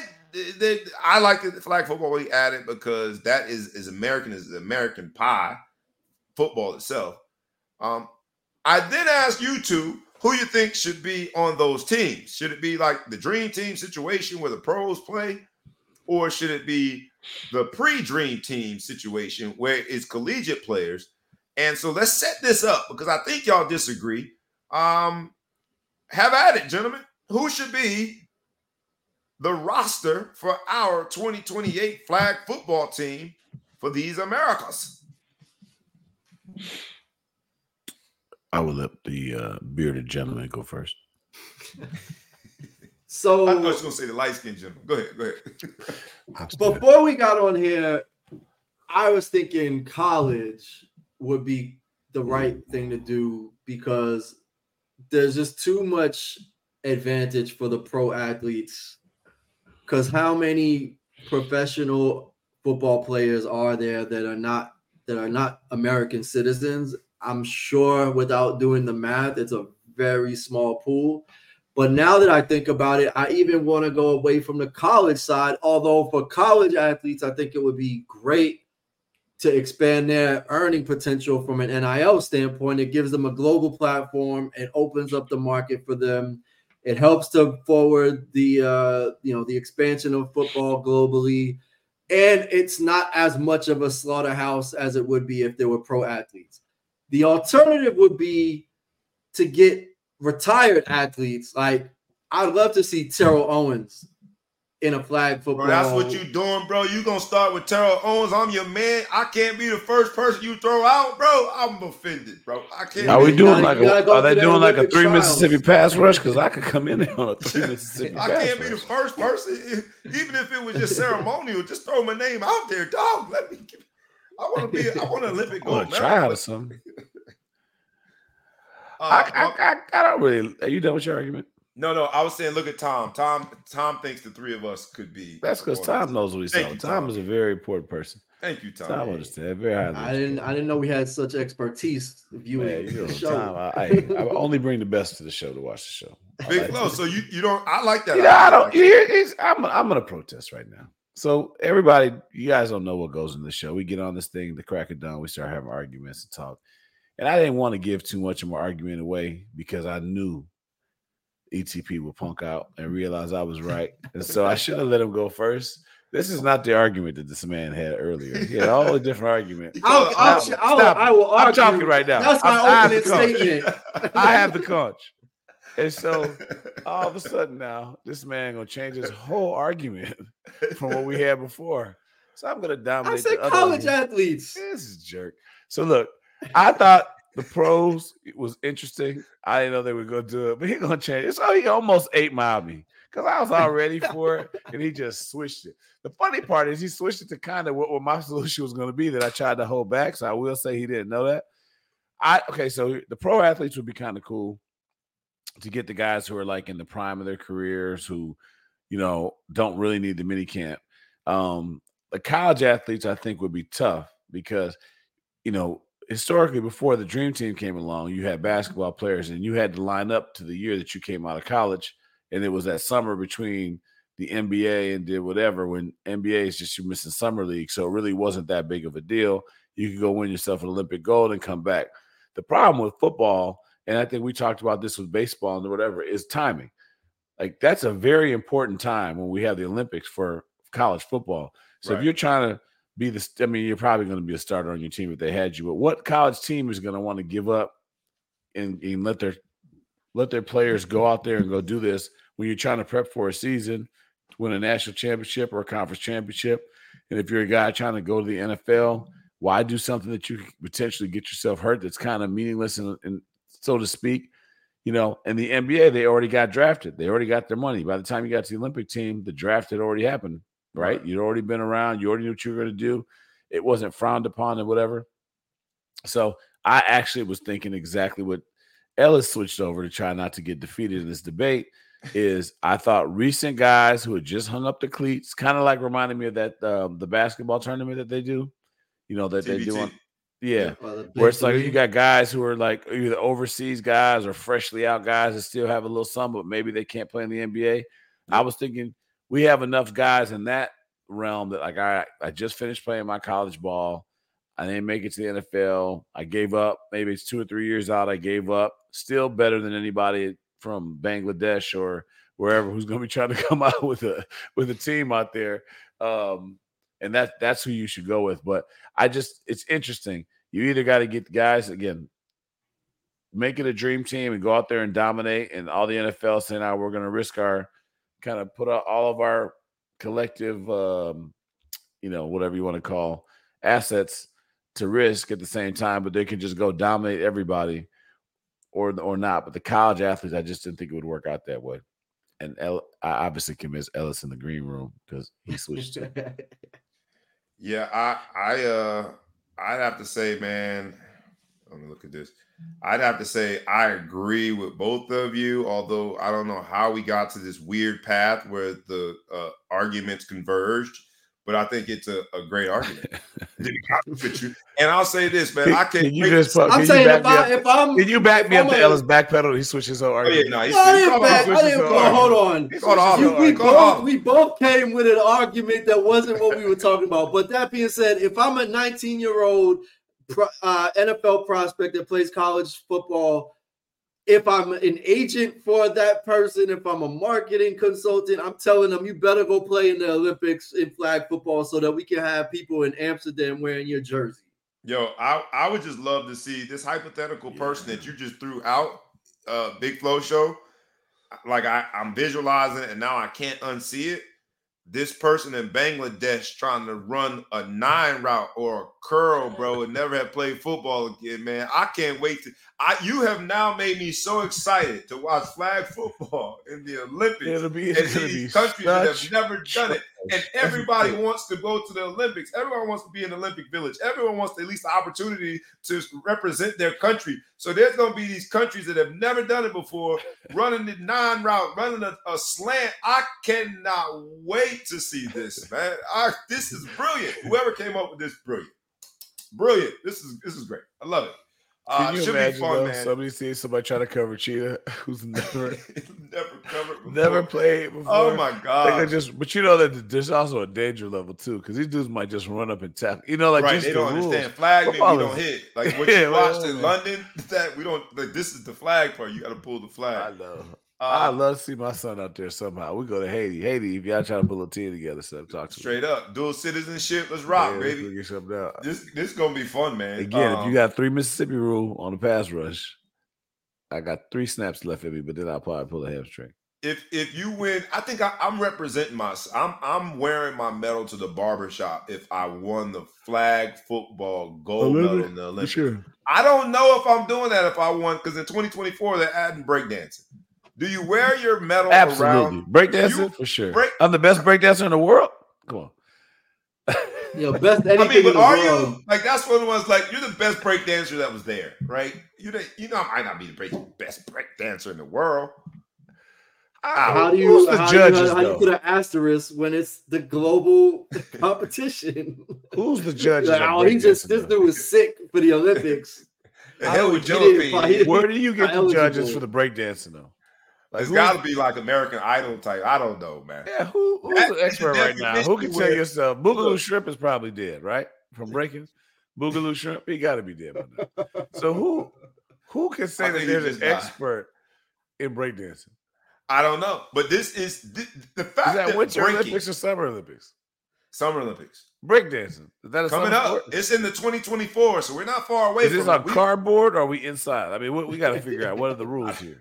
they, I like the flag football we added because that is is American is American pie football itself. Um, I then asked you two who you think should be on those teams. Should it be like the dream team situation where the pros play, or should it be the pre-dream team situation where it's collegiate players? And so let's set this up because I think y'all disagree. Um, have at it, gentlemen. Who should be the roster for our 2028 flag football team for these Americas? I will let the uh, bearded gentleman go first. so I thought you were gonna say the light skinned gentleman. Go ahead, go ahead. Before we got on here, I was thinking college would be the right thing to do because there's just too much advantage for the pro athletes. Because how many professional football players are there that are not that are not American citizens I'm sure without doing the math, it's a very small pool. But now that I think about it, I even want to go away from the college side. Although for college athletes, I think it would be great to expand their earning potential from an NIL standpoint. It gives them a global platform. It opens up the market for them. It helps to forward the uh, you know the expansion of football globally, and it's not as much of a slaughterhouse as it would be if there were pro athletes. The alternative would be to get retired athletes. Like I'd love to see Terrell Owens in a flag football. Bro, that's what you're doing, bro. You gonna start with Terrell Owens? I'm your man. I can't be the first person you throw out, bro. I'm offended, bro. I can't. Are we doing like a? go Are they doing like a three trials. Mississippi pass rush? Because I could come in there on a three Mississippi I can't be the first person, even if it was just ceremonial. Just throw my name out there, dog. Let me. Get, I want to be. I want an Olympic I gold want to medal. try out or something. Uh, I, I, I, I don't really. Are you done with your argument? no, no. I was saying, look at Tom. Tom. Tom thinks the three of us could be. That's because Tom knows what he's Thank saying. you, Tom Tom. is a very important person. Thank you, Tom. Tom understands very highly. I didn't I didn't know we had such expertise viewing Man, you know, the show. Tom, I, I, I only bring the best to the show to watch the show. I Big like Flo. So you you don't. I like that. You know, I don't. You hear, I'm, I'm going to protest right now. So everybody, you guys don't know what goes in the show. We get on this thing, the crack of dawn. We start having arguments and talk. And I didn't want to give too much of my argument away because I knew ETP would punk out and realize I was right. And so I should have let him go first. This is not the argument that this man had earlier. He had all the different argument. I'll, I'll. I'll. I will I'm talking right now. That's my I opening coach. statement. I have the conch. And so all of a sudden now, this man gonna change his whole argument from what we had before. So I'm gonna I dominate. said the other college athletes. This is a jerk. So look, I thought the pros was interesting. I didn't know they were gonna do it, but he gonna change it. So he almost ate my me because I was all ready for it, and he just switched it. The funny part is he switched it to kind of what, what my solution was gonna be that I tried to hold back. So I will say he didn't know that. I okay, so the pro athletes would be kind of cool to get the guys who are like in the prime of their careers who, you know, don't really need the mini camp. Um, the college athletes I think would be tough because, you know, historically before the dream team came along, you had basketball players and you had to line up to the year that you came out of college, and it was that summer between the NBA and did whatever. When NBA is just you're missing summer league, so it really wasn't that big of a deal. You could go win yourself an Olympic gold and come back. The problem with football, and I think we talked about this with baseball and whatever, is timing. Like that's a very important time when we have the Olympics for college football. So Right. if you're trying to be the, I mean, you're probably going to be a starter on your team if they had you. But what college team is going to want to give up and, and let their let their players go out there and go do this when you're trying to prep for a season, win a national championship or a conference championship? And if you're a guy trying to go to the NFL, why do something that you could potentially get yourself hurt that's kind of meaningless and, and so to speak? You know, in the NBA, they already got drafted. They already got their money. By the time you got to the Olympic team, the draft had already happened, right? You'd already been around. You already knew what you were going to do. It wasn't frowned upon and whatever. So I actually was thinking exactly what Ellis switched over to try not to get defeated in this debate. Is I thought recent guys who had just hung up the cleats, kind of like reminded me of that um, the basketball tournament that they do, you know that they do on, yeah, where it's like you got guys who are like either overseas guys or freshly out guys that still have a little sum, but maybe they can't play in the NBA. I was thinking we have enough guys in that realm that like I I just finished playing my college ball. I didn't make it to the NFL. I gave up. Maybe it's two or three years out. I gave up. Still better than anybody from Bangladesh or wherever who's going to be trying to come out with a with a team out there. Um, and that that's who you should go with. But I just it's interesting. You either got to get guys again, make it a dream team and go out there and dominate. And all the NFL saying, "Now we're going to risk our kind of put all of our collective, um, you know, whatever you want to call assets to risk at the same time, but they can just go dominate everybody." Or, or not, but the college athletes, I just didn't think it would work out that way. And El, I obviously convinced Ellis in the green room because he switched to Yeah, I I uh I'd have to say, man, let me look at this. I'd have to say I agree with both of you, although I don't know how we got to this weird path where the uh, arguments converged, but I think it's a, a great argument. To be honest you. and I'll say this, man, I can't Can you just to- put- I'm can saying you if I, if I'm, Can you back me I'm up to Ellis backpedal? He switched his whole Oh, argument. yeah, no, he's, No, I he's didn't back. I didn't. Switches hold on. He's called off. You- we He both we both came with an argument that wasn't what we were talking about. But that being said, if I'm a 19 year old uh, NFL prospect that plays college football, if I'm an agent for that person, if I'm a marketing consultant, I'm telling them you better go play in the Olympics in flag football so that we can have people in Amsterdam wearing your jersey. Yo, I, I would just love to see this hypothetical person that you just threw out, uh, Big Flow Show. Like I, I'm visualizing it and now I can't unsee it. This person in Bangladesh trying to run a nine route or a curl, bro, and never have played football again, man. I can't wait to. I you have now made me so excited to watch flag football in the Olympics. It'll be, and it's gonna be these countries that have never done it and everybody wants to go to the Olympics. Everyone wants to be in the Olympic Village. Everyone wants at least the opportunity to represent their country. So there's going to be these countries that have never done it before, running the nine route, running a, a slant. I cannot wait to see this, man. I, this is brilliant. Whoever came up with this, brilliant, brilliant. This is this is great. I love it. Uh, Can you imagine fun, though, man. somebody seeing somebody trying to cover Cheetah who's never never covered. Before. never played before? Oh my god! they just, but you know that there's also a danger level too, because these dudes might just run up and tackle. You know, like right, just they the don't rules. understand flag. Maybe we don't hit like what Yeah, you watched well, in man. London. That we don't like. This is the flag part. You got to pull the flag. I know. Uh, I love to see my son out there somehow. We go to Haiti. Haiti, if y'all trying to pull a team together, so talk to me. straight up dual citizenship. Let's rock, Yeah, let's baby. Something out. This this gonna be fun, man. Again, if Um, you got three Mississippi rule on the pass rush, I got three snaps left in me, but then I'll probably pull a hamstring. if if you win, I think I, I'm representing my. I'm I'm wearing my medal to the barber shop if I won the flag football gold medal in the Olympics. Sure. I don't know if I'm doing that if I won because in 2024 they're adding breakdancing. Do you wear your medal Absolutely. around? Breakdancing for sure. break- I'm the best breakdancer in the world. Come on. Yo, best anything I mean, in but the are world. you like that's one of the ones like you're the best break dancer that was there, right? You know, you know, I might not be the break, best break dancer in the world. How do you Who's the how judges, you, how you put an asterisk when it's the global competition? Who's the judges? Like, oh, he just this dude was sick for the Olympics. The hell don't with get Joe it, P. but he- Where do you get the Eligible. judges for the breakdancing though? Like It's got to be like American Idol type. I don't know, man. Yeah, who, who's That the expert right now? Who can tell you stuff? Boogaloo. Shrimp is probably dead, right? From breaking. Boogaloo Shrimp, he got to be dead by now. So who who can say that there's an died. expert in breakdancing? I don't know, but this is the, the fact Is that that Winter breaking, Olympics or Summer Olympics? Summer Olympics Breakdancing. Is that a coming up. sport? It's in the 2024, so we're not far away Is this on. We- cardboard or are we inside? I mean, we, we got to figure out what are the rules here.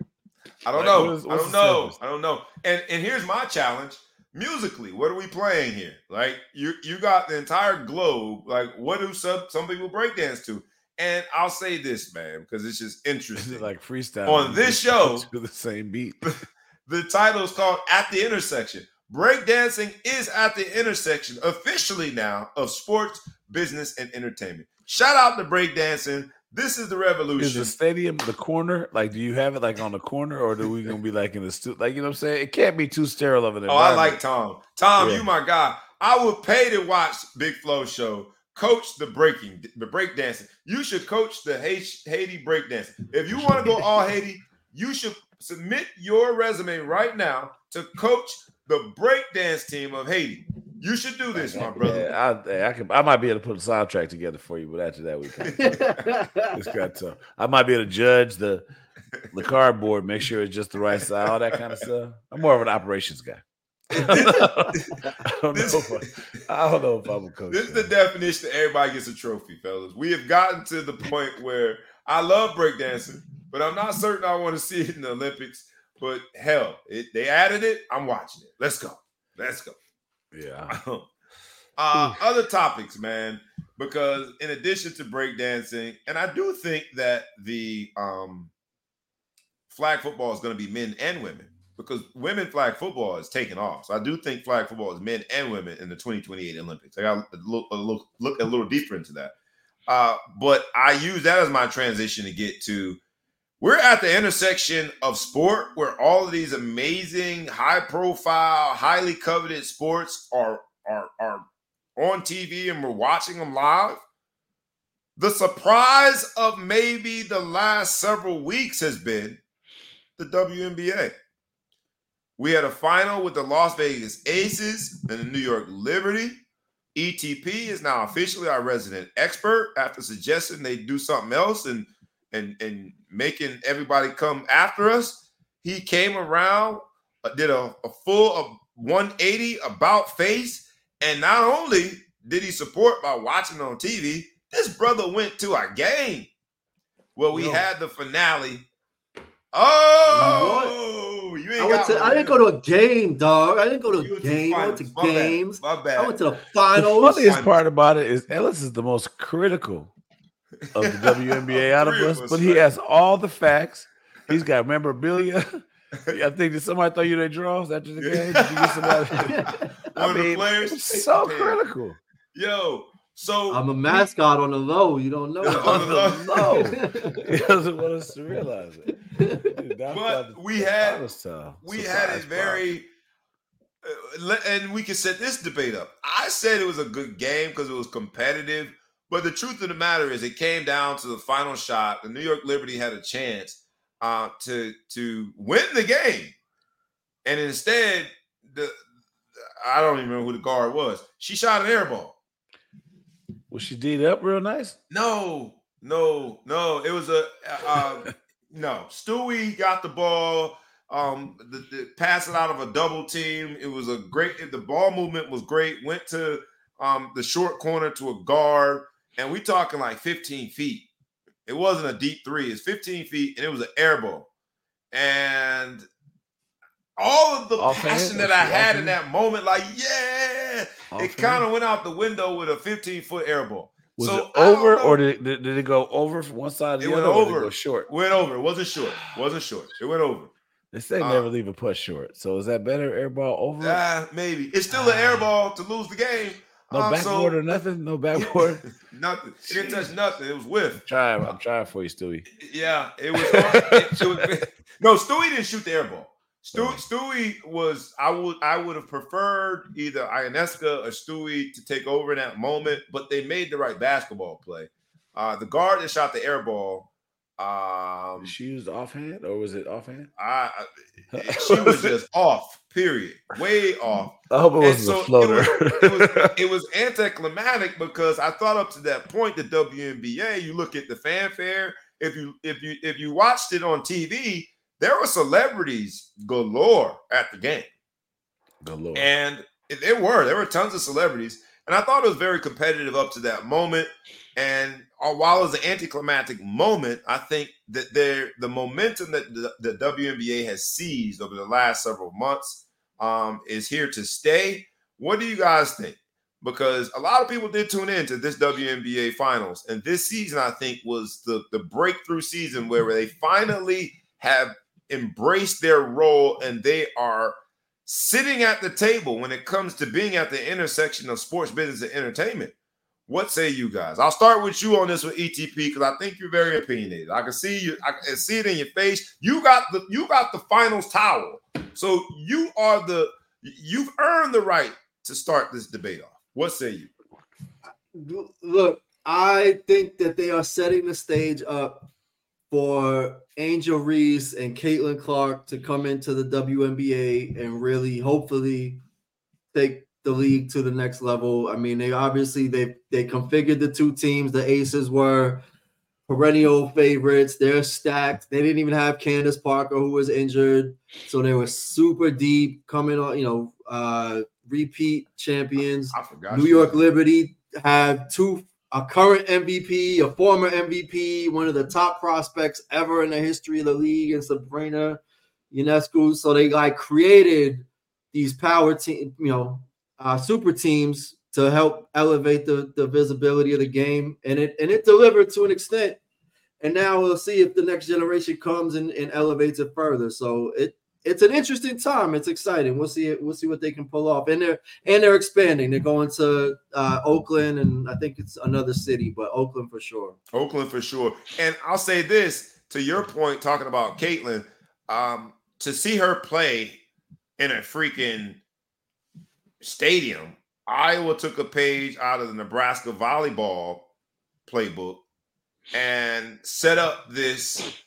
I don't Like, know. what is- I don't know. I don't know. And and here's my challenge. Musically, what are we playing here? Like you you got the entire globe. Like what do some some people breakdance to? And I'll say this, man, because it's just interesting. like freestyle On this show- to the same beat? the title is called At the Intersection. Breakdancing is at the intersection officially now of sports, business, and entertainment. Shout out to breakdancing. This is the revolution. Is the stadium the corner? Like, do you have it like on the corner, or do we gonna be like in the stu- Like, you know what I'm saying? It can't be too sterile of an Oh, I like Tom. Tom, Yeah. you my guy. I would pay to watch Big Flow show. Coach the breaking, the breakdancing. You should coach the Haiti, Haiti breakdancing. If you want to go all Haiti, you should submit your resume right now to coach the breakdance team of Haiti. You should do this, my brother. Yeah, I, I, can, I might be able to put a soundtrack together for you, but after that, we can. It's got tough. I might be able to judge the the cardboard, make sure it's just the right size, all that kind of stuff. I'm more of an operations guy. I don't know. This- If I, I don't know if I'm a coach. This is the definition that everybody gets a trophy, fellas. We have gotten to the point where I love breakdancing, but I'm not certain I want to see it in the Olympics. But hell, it, they added it. I'm watching it. Let's go. Let's go. Yeah. uh, other topics, man, because in addition to breakdancing, and I do think that the um, flag football is going to be men and women because women flag football is taking off. So I do think flag football is men and women in the 2028 Olympics. I got to look, a look, look a little deeper into that. Uh, but I use that as my transition to get to we're at the intersection of sport where all of these amazing, high profile, highly coveted sports are are are on TV and we're watching them live. The surprise of maybe the last several weeks has been the WNBA. We had a final with the Las Vegas Aces and the New York Liberty. ETP is now officially our resident expert after suggesting they do something else and and and making everybody come after us. He came around, uh, did a, a full of 180 about face, and not only did he support by watching on TV, this brother went to a game where we Yo. had the finale. Oh, you ain't I, went got to, I didn't go to a game, dog. I didn't go to You a game. I went to finals. My bad. games. My bad. I went to the finals. The funniest Finals. part about it is Ellis is the most critical of the WNBA out of Three us, but he has all the facts. He's got memorabilia. I think did somebody throw you their drawers after the game? Did you get somebody? One of the players it's so Man. critical. Yo, so I'm a mascot on the low. You don't know. On the low. He doesn't want us to realize it. Dude, But we had- finals time. we had a very uh, and we can set this debate up. I said it was a good game because it was competitive, but the truth of the matter is it came down to the final shot. The New York Liberty had a chance uh, to to win the game, and instead, the I don't even remember who the guard was. She shot an air ball. Was she D'd up real nice? No, no, no. It was a uh, no. Stewie got the ball. Um, the, the pass it out of a double team. It was a great. The ball movement was great. Went to um the short corner to a guard, and we talking like 15 feet. It wasn't a deep three. It's 15 feet, and it was an air ball. And all of the passion that I had in that moment, like yeah, it kind of went out the window with a 15 foot air ball. was so it over or did it, did, it go over from one side to It the went other? Or did it over. go short. Went over. It wasn't short. Wasn't short. It went over. They say Uh, never leave a push short. So is that better? Air ball over? Ah, maybe it's still an air ball to lose the game. No um, so- backboard or nothing. No backboard. nothing. It didn't touch nothing. It was whiff. trying. I'm trying for you, Stewie. Yeah, it was. it, it was no, Stewie didn't shoot the air ball. Stewie, Stewie was I would I would have preferred either Ionescu or Stewie to take over in that moment, but they made the right basketball play. Uh, the guard that shot the air ball. Um, she used offhand, or was it offhand? I, I she was just off. Period. Way off. I hope it wasn't so a floater. It was, it, was, it was anticlimactic because I thought up to that point the WNBA. You look at the fanfare. If you if you if you watched it on TV, there were celebrities galore at the game. Galore. And there were. There were tons of celebrities. And I thought it was very competitive up to that moment. And uh, while it was an anticlimactic moment, I think that there the momentum that the, the WNBA has seized over the last several months um, is here to stay. What do you guys think? Because a lot of people did tune in to this WNBA finals. And this season, I think, was the, the breakthrough season where they finally have embraced their role and they are sitting at the table when it comes to being at the intersection of sports business and entertainment. What say you guys? I'll start with you on this with ETP because I think you're very opinionated. I can see you, I can see it in your face. You got the you got the finals towel. So you are the you've earned the right to start this debate off. What say you? Look, I think that they are setting the stage up for Angel Reese and Caitlin Clark to come into the WNBA and really hopefully take the league to the next level. I mean, they obviously they they configured the two teams. The Aces were perennial favorites. They're stacked. They didn't even have Candace Parker who was injured, so they were super deep coming on. You know, uh, repeat champions. I forgot. New York Liberty had two a current MVP, a former MVP, one of the top prospects ever in the history of the league, and Sabrina Ionescu. So they like created these power team, you know, uh, super teams to help elevate the, the visibility of the game, and it and it delivered to an extent. And now we'll see if the next generation comes and, and elevates it further. So it it's an interesting time. It's exciting. We'll see. We'll see what they can pull off. And they're and they're expanding. They're going to uh, Oakland, and I think it's another city, but Oakland for sure. Oakland for sure. And I'll say this to your point, talking about Caitlin, um, to see her play in a freaking stadium. Iowa took a page out of the Nebraska volleyball playbook and set up this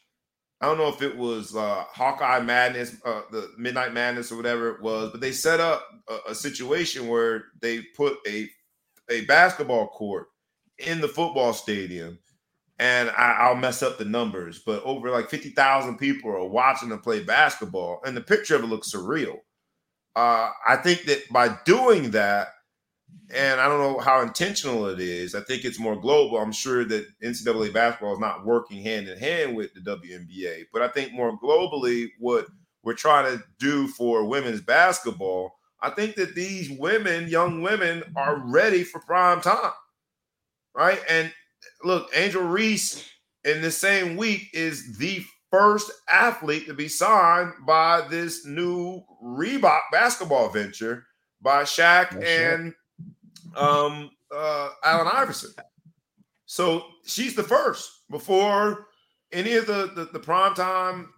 I don't know if it was uh, Hawkeye Madness, uh, the Midnight Madness, or whatever it was, but they set up a, a situation where they put a a basketball court in the football stadium, and I, will mess up the numbers, but over like fifty thousand people are watching them play basketball, and the picture of it looks surreal. Uh, I think that by doing that, and I don't know how intentional it is. I think it's more global. I'm sure that NCAA basketball is not working hand in hand with the WNBA, but I think more globally, what we're trying to do for women's basketball, I think that these women, young women, are ready for prime time, right? And look, Angel Reese in the same week is the first athlete to be signed by this new Reebok basketball venture by Shaq That's and um, uh, Allen Iverson. So she's the first before any of the, the, the prime time,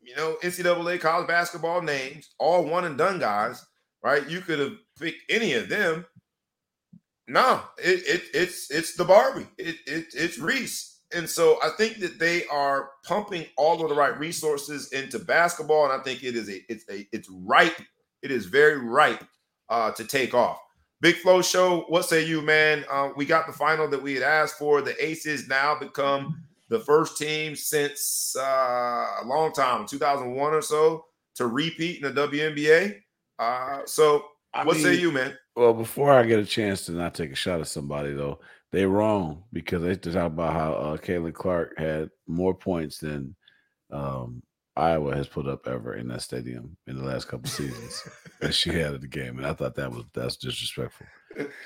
you know, NCAA college basketball names, all one and done guys, right? You could have picked any of them. No, it, it it's it's the Barbie. It, it it's Reese. And so I think that they are pumping all of the right resources into basketball, and I think it is a it's a it's ripe. It is very ripe uh, to take off. Big Flow Show, what say you, man? Uh, we got the final that we had asked for. The Aces now become the first team since uh, a long time, 2001 or so, to repeat in the WNBA. Uh, so, I what mean, say you, man? Well, before I get a chance to not take a shot at somebody, though, they wrong because they talk about how uh, Caitlin Clark had more points than um, Iowa has put up ever in that stadium in the last couple seasons that she had at the game, and I thought that was that's disrespectful.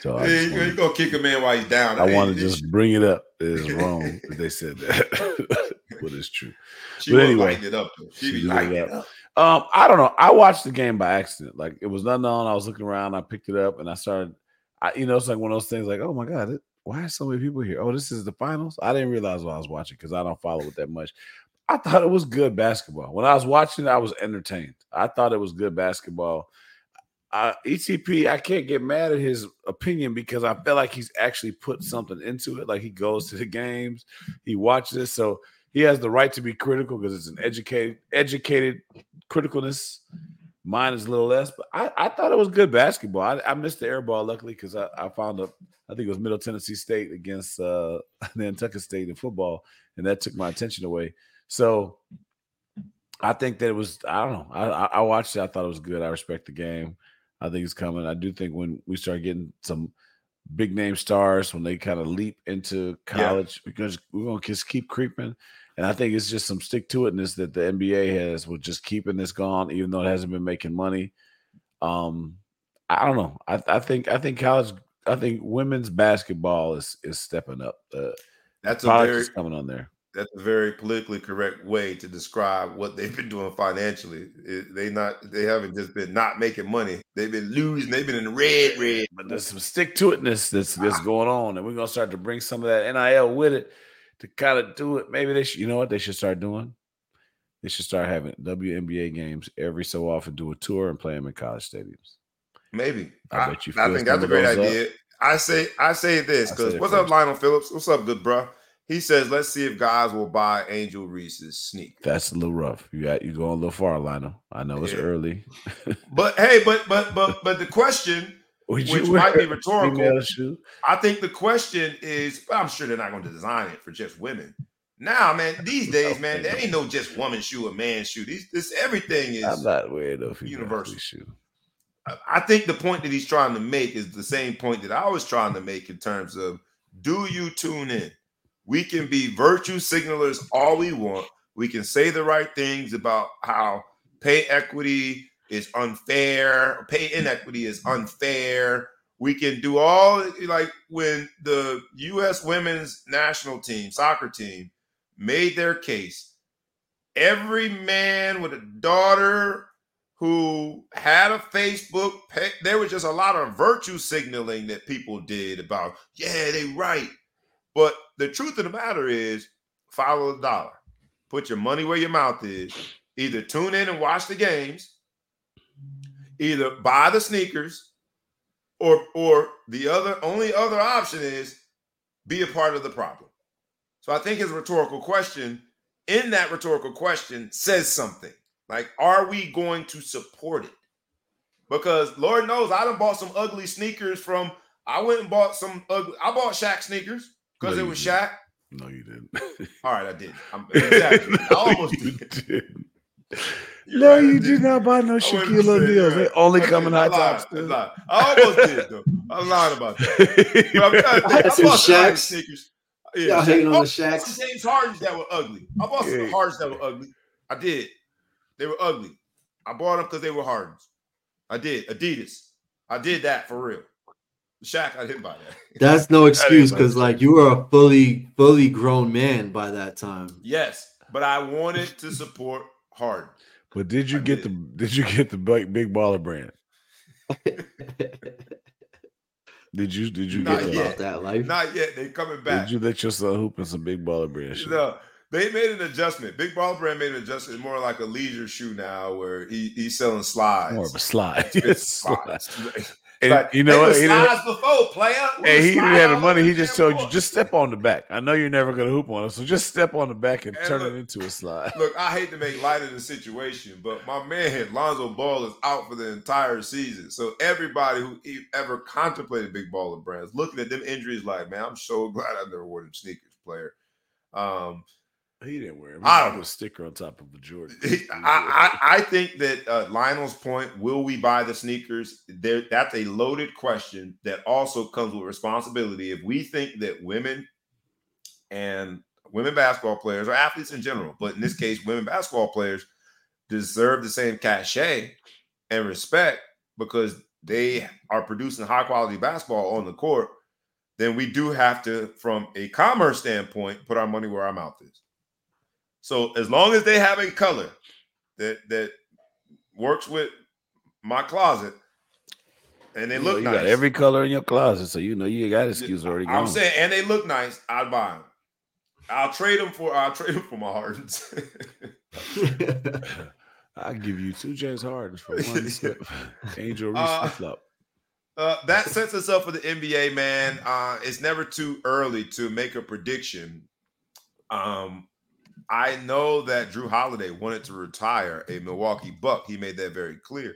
So I you, wanted, you gonna kick a man while he's down. I want to just bring it up. It is wrong that they said that, but it's true. She but anyway, it up. She, she it up. Um, I don't know. I watched the game by accident. Like it was nothing on. I was looking around. I picked it up and I started. I, you know, it's like one of those things. Like, oh my god, it, why are so many people here? Oh, this is the finals. I didn't realize what I was watching because I don't follow it that much. I thought it was good basketball. When I was watching I was entertained. I thought it was good basketball. Uh, ETP, I can't get mad at his opinion because I feel like he's actually put something into it. Like he goes to the games, he watches it, so he has the right to be critical because it's an educated, educated criticalness. Mine is a little less, but I, I thought it was good basketball. I, I missed the air ball luckily because I, I found a I think it was Middle Tennessee State against uh, Nantucket State in football, and that took my attention away. So I think that it was. I don't know. I, I watched it. I thought it was good. I respect the game. I think it's coming. I do think when we start getting some big name stars, when they kind of leap into college, yeah. because we're gonna just keep creeping. And I think it's just some stick to itness that the NBA has with just keeping this going, even though it hasn't been making money. Um, I don't know. I, I think I think college I think women's basketball is is stepping up. Uh, that's a very coming on there. That's a very politically correct way to describe what they've been doing financially. It, they not they haven't just been not making money. They've been losing. They've been in the red, red. But there's some stick to itness that's that's ah. going on, and we're gonna start to bring some of that nil with it to kind of do it. Maybe they should. You know what they should start doing? They should start having WNBA games every so often. Do a tour and play them in college stadiums. Maybe. I, I bet you. I think that's a great idea. Up. I say I say this because what's up, Lionel Phillips? What's up, good bro? He says, let's see if guys will buy Angel Reese's sneak. That's a little rough. You got you going a little far, Lionel. I know it's yeah. early. but hey, but but but but the question, which might be rhetorical, I think the question is, I'm sure they're not going to design it for just women. Now, man, these days, man, there ain't no just woman shoe or man shoe. These this everything is I'm not weird though. Universal shoe. I think the point that he's trying to make is the same point that I was trying to make in terms of do you tune in? We can be virtue signalers all we want. We can say the right things about how pay equity is unfair, pay inequity is unfair. We can do all like when the US women's national team, soccer team, made their case. Every man with a daughter who had a Facebook. There was just a lot of virtue signaling that people did about, yeah, they right. But the truth of the matter is, follow the dollar. Put your money where your mouth is. Either tune in and watch the games, either buy the sneakers, or or the other only other option is be a part of the problem. So I think his rhetorical question in that rhetorical question says something. Like, are we going to support it? Because Lord knows I done bought some ugly sneakers from. I went and bought some ugly. I bought Shaq sneakers because no, it was didn't. Shaq. No, you didn't. All right, I did. I'm, exactly. I almost did. did. No, right, you did not buy no Shaquille O'Neal. They only come in high tops. I almost did though. I'm lying about that. But I'm I, I bought some sneakers. Yeah, Y'all hating on the Shaqs. Some James Hardens that were ugly. I bought some yeah. Hardens that were ugly. I did. They were ugly. I bought them because they were Hardens. I did. Adidas. I did that for real. Shaq, I didn't buy that. That's no excuse because like you were a fully, fully grown man by that time. Yes, but I wanted to support Harden. But did you I get did. the did you get the big, big baller brand? did you did you Not get yet. that life? Not yet. They coming back. Did you let yourself hoop in some big baller brand? No, they made an adjustment. Big Baller Brand made an adjustment. more like a leisure shoe now, where he, he's selling slides. More of a slide. slides. And like, you know what? He slides before player. And he didn't have the money. He just told you just step on the back. I know you're never gonna hoop on it, so just step on the back and, and turn look, it into a slide. Look, I hate to make light of the situation, but my man Lonzo Ball is out for the entire season. So everybody who ever contemplated Big Baller Brands looking at them injuries, like, man, I'm so glad I never wore them sneakers, player. Um, he didn't wear. I don't a sticker on top of the Jordan. I, I, I think that uh, Lionel's point: Will we buy the sneakers? There, that's a loaded question that also comes with responsibility. If we think that women and women basketball players or athletes in general, but in this case, women basketball players deserve the same cachet and respect because they are producing high quality basketball on the court, then we do have to, from a commerce standpoint, put our money where our mouth is. So as long as they have a color that that works with my closet, and they you look know, you nice. got every color in your closet, so you know you got excuse already. I'm saying, and they look nice. I'd buy them. I'll trade them for I'll trade them for my Hardens. I'll give you two James Hardens for one slip. Angel Reese Uh, flip. Uh, that sets us up for the NBA, man. Uh, it's never too early to make a prediction. Um, I know that Jrue Holiday wanted to retire a Milwaukee Buck. He made that very clear.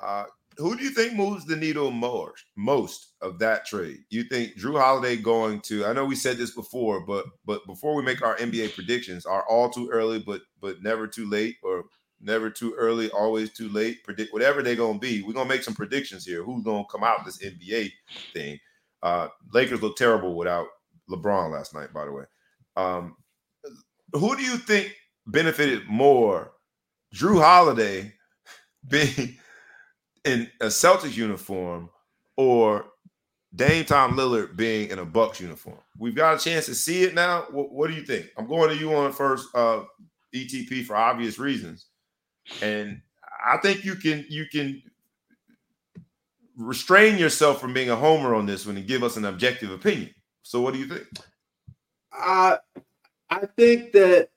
Uh, who do you think moves the needle more, most of that trade? You think Jrue Holiday going to? I know we said this before, but but before we make our NBA predictions, are all too early, but but never too late, or never too early, always too late. Predict whatever they're gonna be. We're gonna make some predictions here. Who's gonna come out this NBA thing? Uh, Lakers look terrible without LeBron last night, by the way. Um, who do you think benefited more, Jrue Holiday being in a Celtics uniform or Dame Tom Lillard being in a Bucks uniform? We've got a chance to see it now. What, what do you think? I'm going to you on first, uh, ETP for obvious reasons, and I think you can you can restrain yourself from being a homer on this one and give us an objective opinion. So, what do you think? I I think that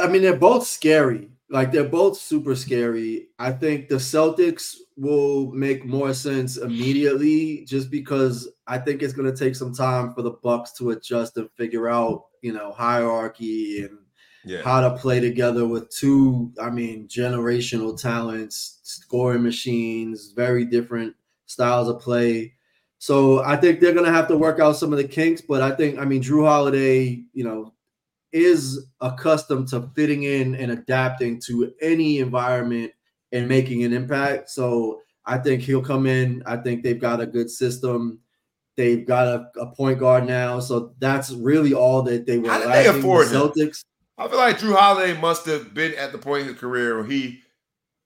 I mean they're both scary. Like they're both super scary. I think the Celtics will make more sense immediately just because I think it's going to take some time for the Bucks to adjust and figure out, you know, hierarchy and Yeah, how to play together with two, I mean, generational talents, scoring machines, very different styles of play. So I think they're gonna have to work out some of the kinks, but I think I mean Jrue Holiday, you know, is accustomed to fitting in and adapting to any environment and making an impact. So I think he'll come in. I think they've got a good system. They've got a, a point guard now, so that's really all that they were How did they afford the? Celtics. I feel like Jrue Holiday must have been at the point in his career where he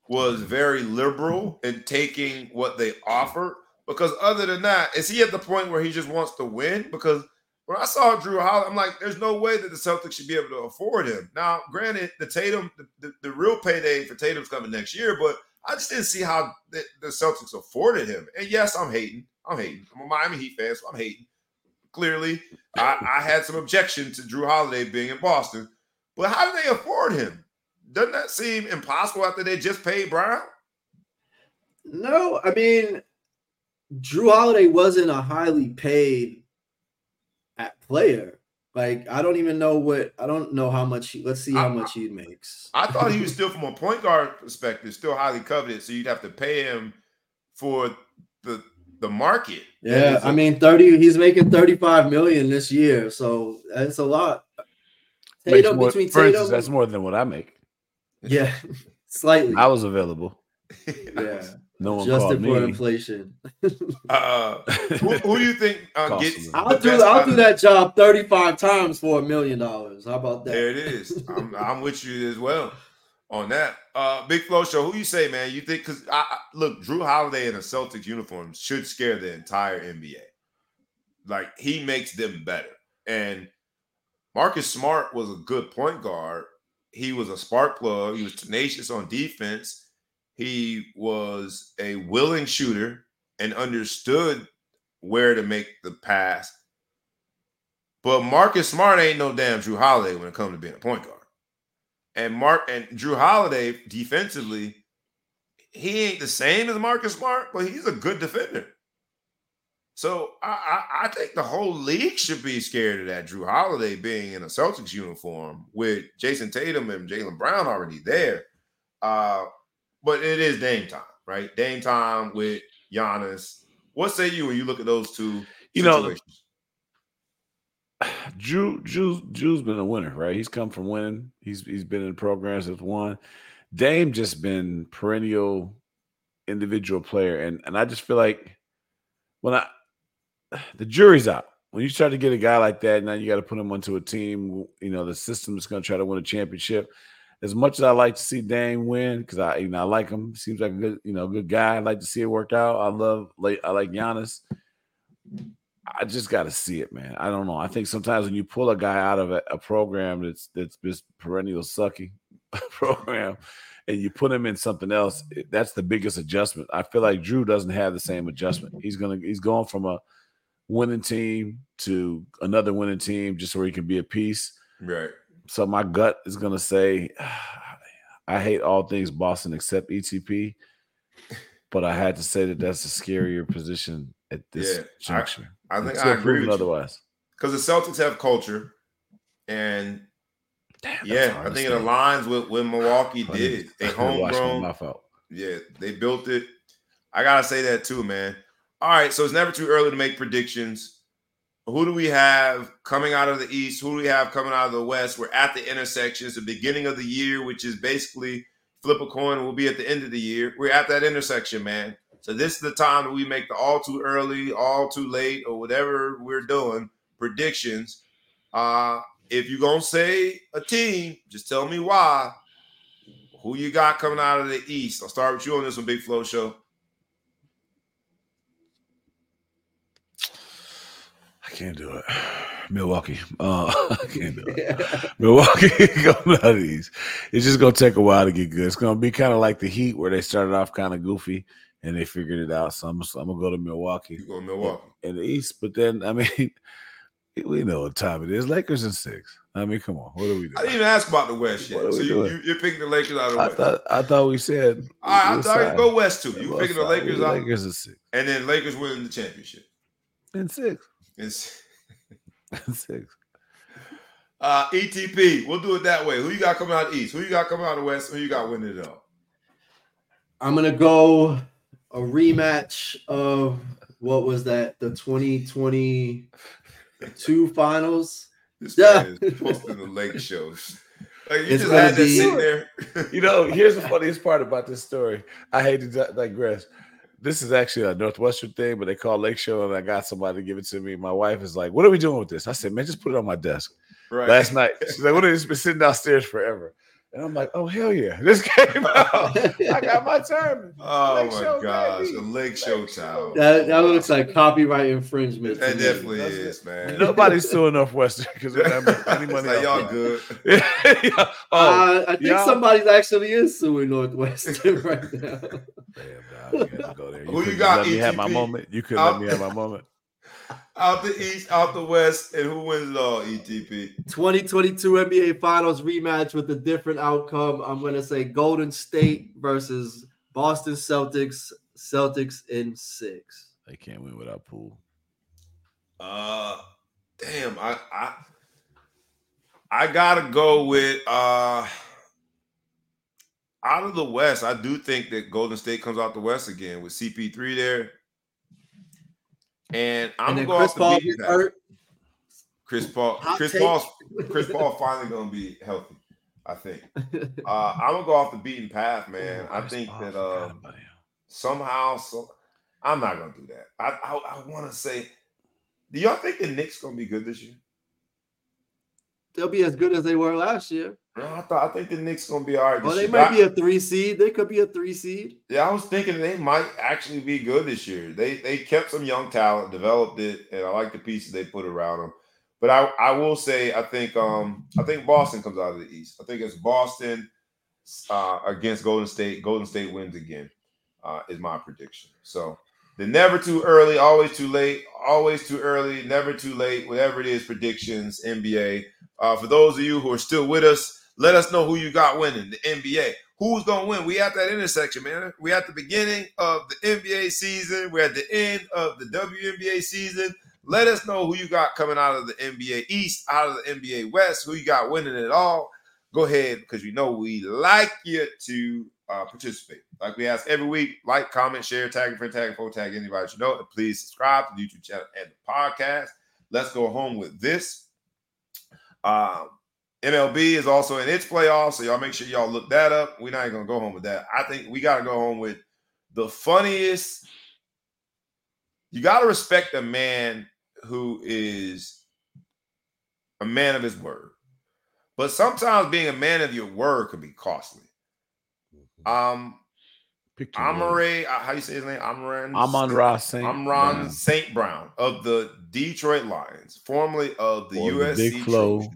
was very liberal in taking what they offered. Because other than that, is he at the point where he just wants to win? Because when I saw Jrue Holiday, I'm like, there's no way that the Celtics should be able to afford him. Now, granted, the Tatum, the, the, the real payday for Tatum's coming next year, but I just didn't see how the, the Celtics afforded him. And yes, I'm hating. I'm hating. I'm a Miami Heat fan, so I'm hating. Clearly, I, I had some objection to Jrue Holiday being in Boston. But how do they afford him? Doesn't that seem impossible after they just paid Brown? No, I mean, Jrue Holiday wasn't a highly paid at player. Like, I don't even know what I don't know how much. He, let's see how I- much he makes. I thought he was still, from a point guard perspective, still highly coveted. So you'd have to pay him for the the market. Yeah, I mean, thirty. He's making thirty-five million this year, so that's a lot. Tatum more- between Tatum, instance, that's more than what I make. yeah, slightly. I was available. yeah, No one adjusted called for me. inflation. uh, who, who do you think uh, gets? I'll do. I'll do that job thirty-five times for a million dollars. How about that? There it is. I'm, I'm with you as well on that. Uh, Big Flow Show. Who you say, man? You think? Because I, I look, Jrue Holiday in a Celtics uniform should scare the entire NBA. Like he makes them better. And Marcus Smart was a good point guard. He was a spark plug. He was tenacious on defense. He was a willing shooter and understood where to make the pass. But Marcus Smart ain't no damn Jrue Holiday when it comes to being a point guard. And Mark and Jrue Holiday defensively, he ain't the same as Marcus Smart, but he's a good defender. So I, I, I think the whole league should be scared of that Jrue Holiday being in a Celtics uniform with Jayson Tatum and Jaylen Brown already there. Uh, but it is Dame time, right? Dame time with Giannis. What say you when you look at those two? You know, situations? Jrue, Jrue, Jrue's been a winner, right? He's come from winning. He's he's been in programs that's won. Dame just been perennial individual player, and and I just feel like when I the jury's out. When you start to get a guy like that, now you got to put him onto a team. You know, the system is going to try to win a championship. As much as I like to see Dame win, because I you know I like him, seems like a good you know good guy. I like to see it work out. I love like I like Giannis. I just got to see it, man. I don't know. I think sometimes when you pull a guy out of a, a program that's that's just perennial sucky program, and you put him in something else, eh, that's the biggest adjustment. I feel like Jrue doesn't have the same adjustment. He's gonna he's going from a winning team to another winning team just where he can be a piece. Right. So my gut is gonna say I hate all things Boston except ETP, but I had to say that that's a scarier position at this Yeah, juncture. I think Until I agree otherwise. Because the Celtics have culture. And Damn, yeah, I think it aligns with what Milwaukee I did. They I wash my homegrown. Yeah, they built it. I gotta say that too, man. All right, so it's never too early to make predictions. Who do we have coming out of the East? Who do we have coming out of the West? We're at the intersection. It's the beginning of the year, which is basically flip a coin. We'll be at the end of the year. We're at that intersection, man. So this is the time that we make the all too early, all too late, or whatever we're doing predictions. Uh, if you're gonna say a team, just tell me why. Who you got coming out of the East? I'll start with you on this one, Big Flow Show. Can't do it. Milwaukee. Uh, I can't do it. Milwaukee going out of these. It's just gonna take a while to get good. It's gonna be kind of like the Heat, where they started off kind of goofy and they figured it out. So I'm, so I'm gonna go to Milwaukee You go Milwaukee. in the East. But then, I mean, we know what time it is. Lakers in six. I mean, come on. What are we doing? I didn't even ask about the West yet. So you, doing? you, you're picking the Lakers out of the I West. thought I thought we said. All right, I thought you go West too. You Both picking the. Lakers out, Lakers in six. and then Lakers winning the championship. In six. It's six. uh, ETP. We'll do it that way. Who you got coming out East? Who you got coming out of West? Who you got winning it all? I'm gonna go a rematch of what was that? The 2022 finals. This Yeah. man is posting the lake shows. Like you It's just gonna had that be- sitting there. You know, here's the funniest part about this story. I hate to digress. This is actually a Northwestern thing, but they call Lake Show, and I got somebody to give it to me. My wife is like, "What are we doing with this?" I said, "Man, just put it on my desk." right. Last night, she's like, "What? It's been sitting downstairs forever." And I'm like, "Oh hell yeah, this came out. I got my turn." Oh Lake my Show, gosh, baby. a lake show Lake town. That, that looks like copyright infringement. to That me. definitely That's is, man. Nobody's suing Northwestern because they're not making any It's money. like y'all good. yeah. Oh, Uh, I think yeah. somebody actually is suing Northwestern right now. damn, dog, you to go there. Who you got, Let me have my moment. You couldn't let me have my moment. Out the East, out the West, and who wins it all? ETP. 2022 NBA Finals rematch with a different outcome. I'm going to say Golden State versus Boston Celtics. Celtics in six. They can't win without Poole. Uh, damn, I I I gotta go with uh out of the West. I do think that Golden State comes out the West again with CP3 there, and I'm and gonna then go Chris off Paul the beat. gets hurt. Chris Paul, Hot Chris take. Paul, Chris Paul finally gonna be healthy. I think. Uh, I'm gonna go off the beaten path, man. I think Paul, that uh, somehow, so I'm not gonna do that. I I, I want to say, do y'all think the Knicks gonna be good this year? They'll be as good as they were last year. No, I thought I think the Knicks gonna be all right. This Well, they year. might be a three seed. They could be a three seed. yeah, I was thinking they might actually be good this year. They they kept some young talent, developed it, and I like the pieces they put around them. But I, I will say I think um I think Boston comes out of the East. I think it's Boston uh, against Golden State. Golden State wins again. Uh, is my prediction. So the never too early, always too late, always too early, never too late. Whatever it is, predictions NBA. Uh, for those of you who are still with us, let us know who you got winning the NBA. Who's gonna win? We at that intersection, man. We at the beginning of the NBA season. We're at the end of the WNBA season. Let us know who you got coming out of the NBA East, out of the NBA West. Who you got winning it all? Go ahead because we know we like you to uh, participate. Like we ask every week, like, comment, share, tag a friend, tag a phone, tag anybody you know. And please subscribe to the YouTube channel and the podcast. Let's go home with this. Um, MLB is also in its playoffs, so y'all make sure y'all look that up. We're not even gonna go home with that. I think we gotta go home with the funniest. You gotta respect a man who is a man of his word, but sometimes being a man of your word could be costly. Um, Pick your word. Amare, uh, how you say his name? Amran. Amon Ross Saint. Amron Brown. St. Brown of the Detroit Lions, formerly of the Or the USC Big Flow.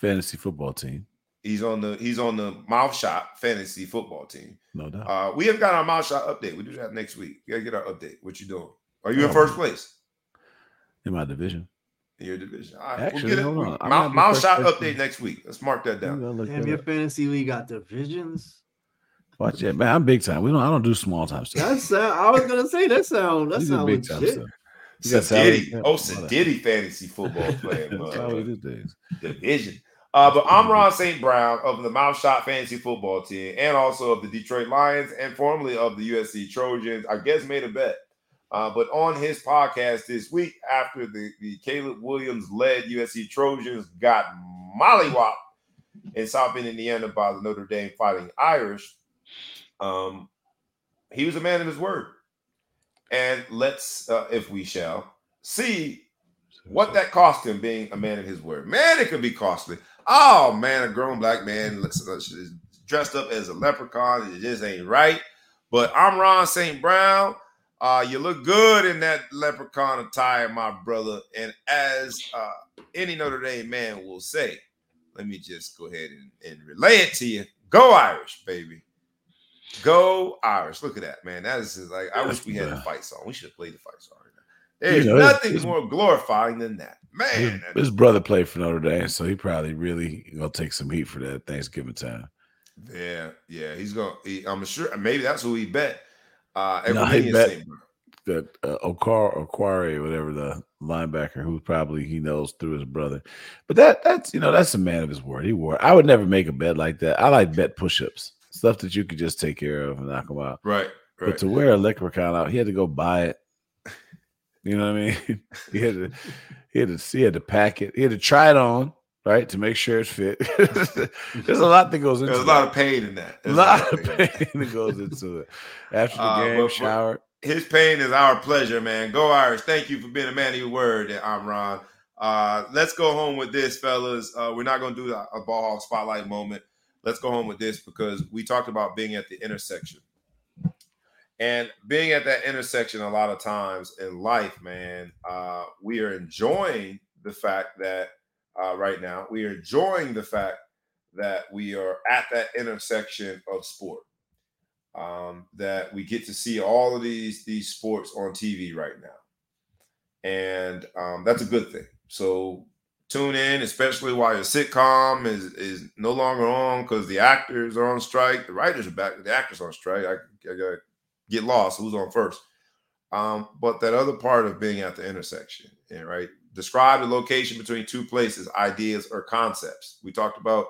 Trojans. fantasy football team. He's on the he's on the mouth shot fantasy football team. No doubt. Uh, we haven't got our mouth shot update. We do that next week. We gotta get our update. What you doing? Are you in Oh. first place? in my division. in your division. All right, Actually, we'll get hold it. on. I'm Mount, not the Mount first shot person- update next week. Let's mark that down. gonna Damn, your up. fantasy league got divisions. Watch that, man. I'm big time. We don't. I don't do small time stuff. That's uh, I was gonna say that sound that We do sound big time stuff. You got salary Sadiddy. Oh. Sadiddy fantasy football player. That's how we division. Uh, but Amon-Ra St. Brown of the Mouth Shot Fantasy Football Team and also of the Detroit Lions and formerly of the USC Trojans. I guess made a bet. Uh, but on his podcast this week, after the, the Caleb Williams led USC Trojans got mollywopped in South Bend, Indiana by the Notre Dame Fighting Irish, um, he was a man of his word. And let's, uh, if we shall, see what that cost him being a man of his word. Man, it could be costly. Oh man, a grown black man let's- let's- dressed up as a leprechaun. It just ain't right. But Amon-Ra St. Brown. Uh, you look good in that leprechaun attire, my brother. And as uh, any Notre Dame man will say, let me just go ahead and, and relay it to you. Go Irish, baby. Go Irish. Look at that, man. That is just like I wish we had the fight song. We should have played the fight song. There's You know, nothing it's- more glorifying than that. His, Man, that- his brother played for Notre Dame, so he probably really gonna take some heat for that Thanksgiving time. yeah, yeah. He's gonna he, I'm sure maybe that's who he bet. Uh No, he bet-. That uh, Okar Okware, whatever the linebacker, who probably he knows through his brother. But that that's you know that's a man of his word. He wore. I would never make a bet like that. I like bet push-ups, stuff that you could just take care of and knock them out. Right, But to wear a leprechaun out, he had to go buy it. You know what I mean? he had to, he had to, he had to pack it. He had to try it on, right, to make sure it fit. There's a lot that goes into There's a that. lot of pain in that. There's a lot of pain. that goes into it. After the Uh, game, shower. His pain is our pleasure, man. Go Irish. Thank you for being a man of your word, I'm Ron. Uh, let's go home with this, fellas. Uh, we're not going to do a, a ball hog spotlight moment. Let's go home with this because we talked about being at the intersection. And being at that intersection a lot of times in life, man, uh, we are enjoying the fact that uh, right now, we are enjoying the fact that we are at that intersection of sport um, that we get to see all of these these sports on TV right now, and um, that's a good thing. So tune in, especially while your sitcom is is no longer on because the actors are on strike, the writers are back, the actors on strike. I, I gotta get lost. Who's on first? Um, but that other part of being at the intersection, yeah, right? Describe the location between two places, ideas, or concepts. We talked about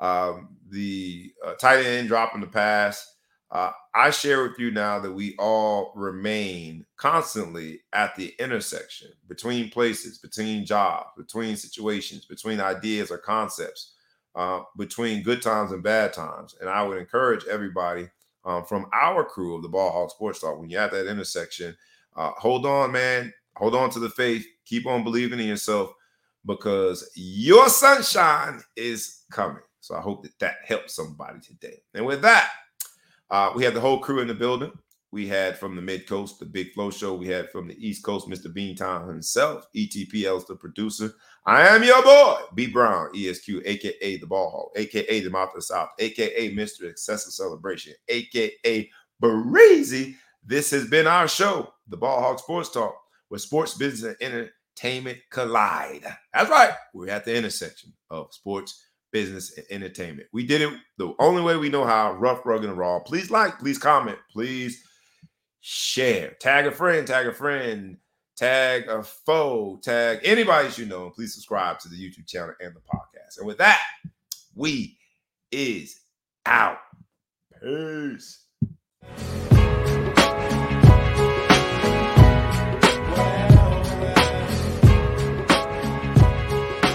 um, the uh, tight end dropping the pass. Uh, I share with you now that we all remain constantly at the intersection between places, between jobs, between situations, between ideas or concepts, uh, between good times and bad times. And I would encourage everybody um, from our crew of the Ball Hog Sports Talk when you're at that intersection, uh, hold on, man. Hold on to the faith. Keep on believing in yourself because your sunshine is coming. So I hope that that helps somebody today. And with that, uh, we had the whole crew in the building. We had from the mid coast, the Big Flow Show. We had from the East Coast, Mr. Bean Beantown himself, ETPL's the producer. I am your boy, B Brown, ESQ, aka the Ball Hog, aka the Mouth of the South, aka Mr. Excessive Celebration, aka Breezy. This has been our show, the Ball Hog Sports Talk, where sports, business, and entertainment collide. That's right. We're at the intersection of sports, business, and entertainment. We did it the only way we know how rough, rugged, and raw. Please like, please comment, please share. Tag a friend, tag a friend, tag a foe, tag anybody you know. And please subscribe to the YouTube channel and the podcast. And with that, we is out. Peace.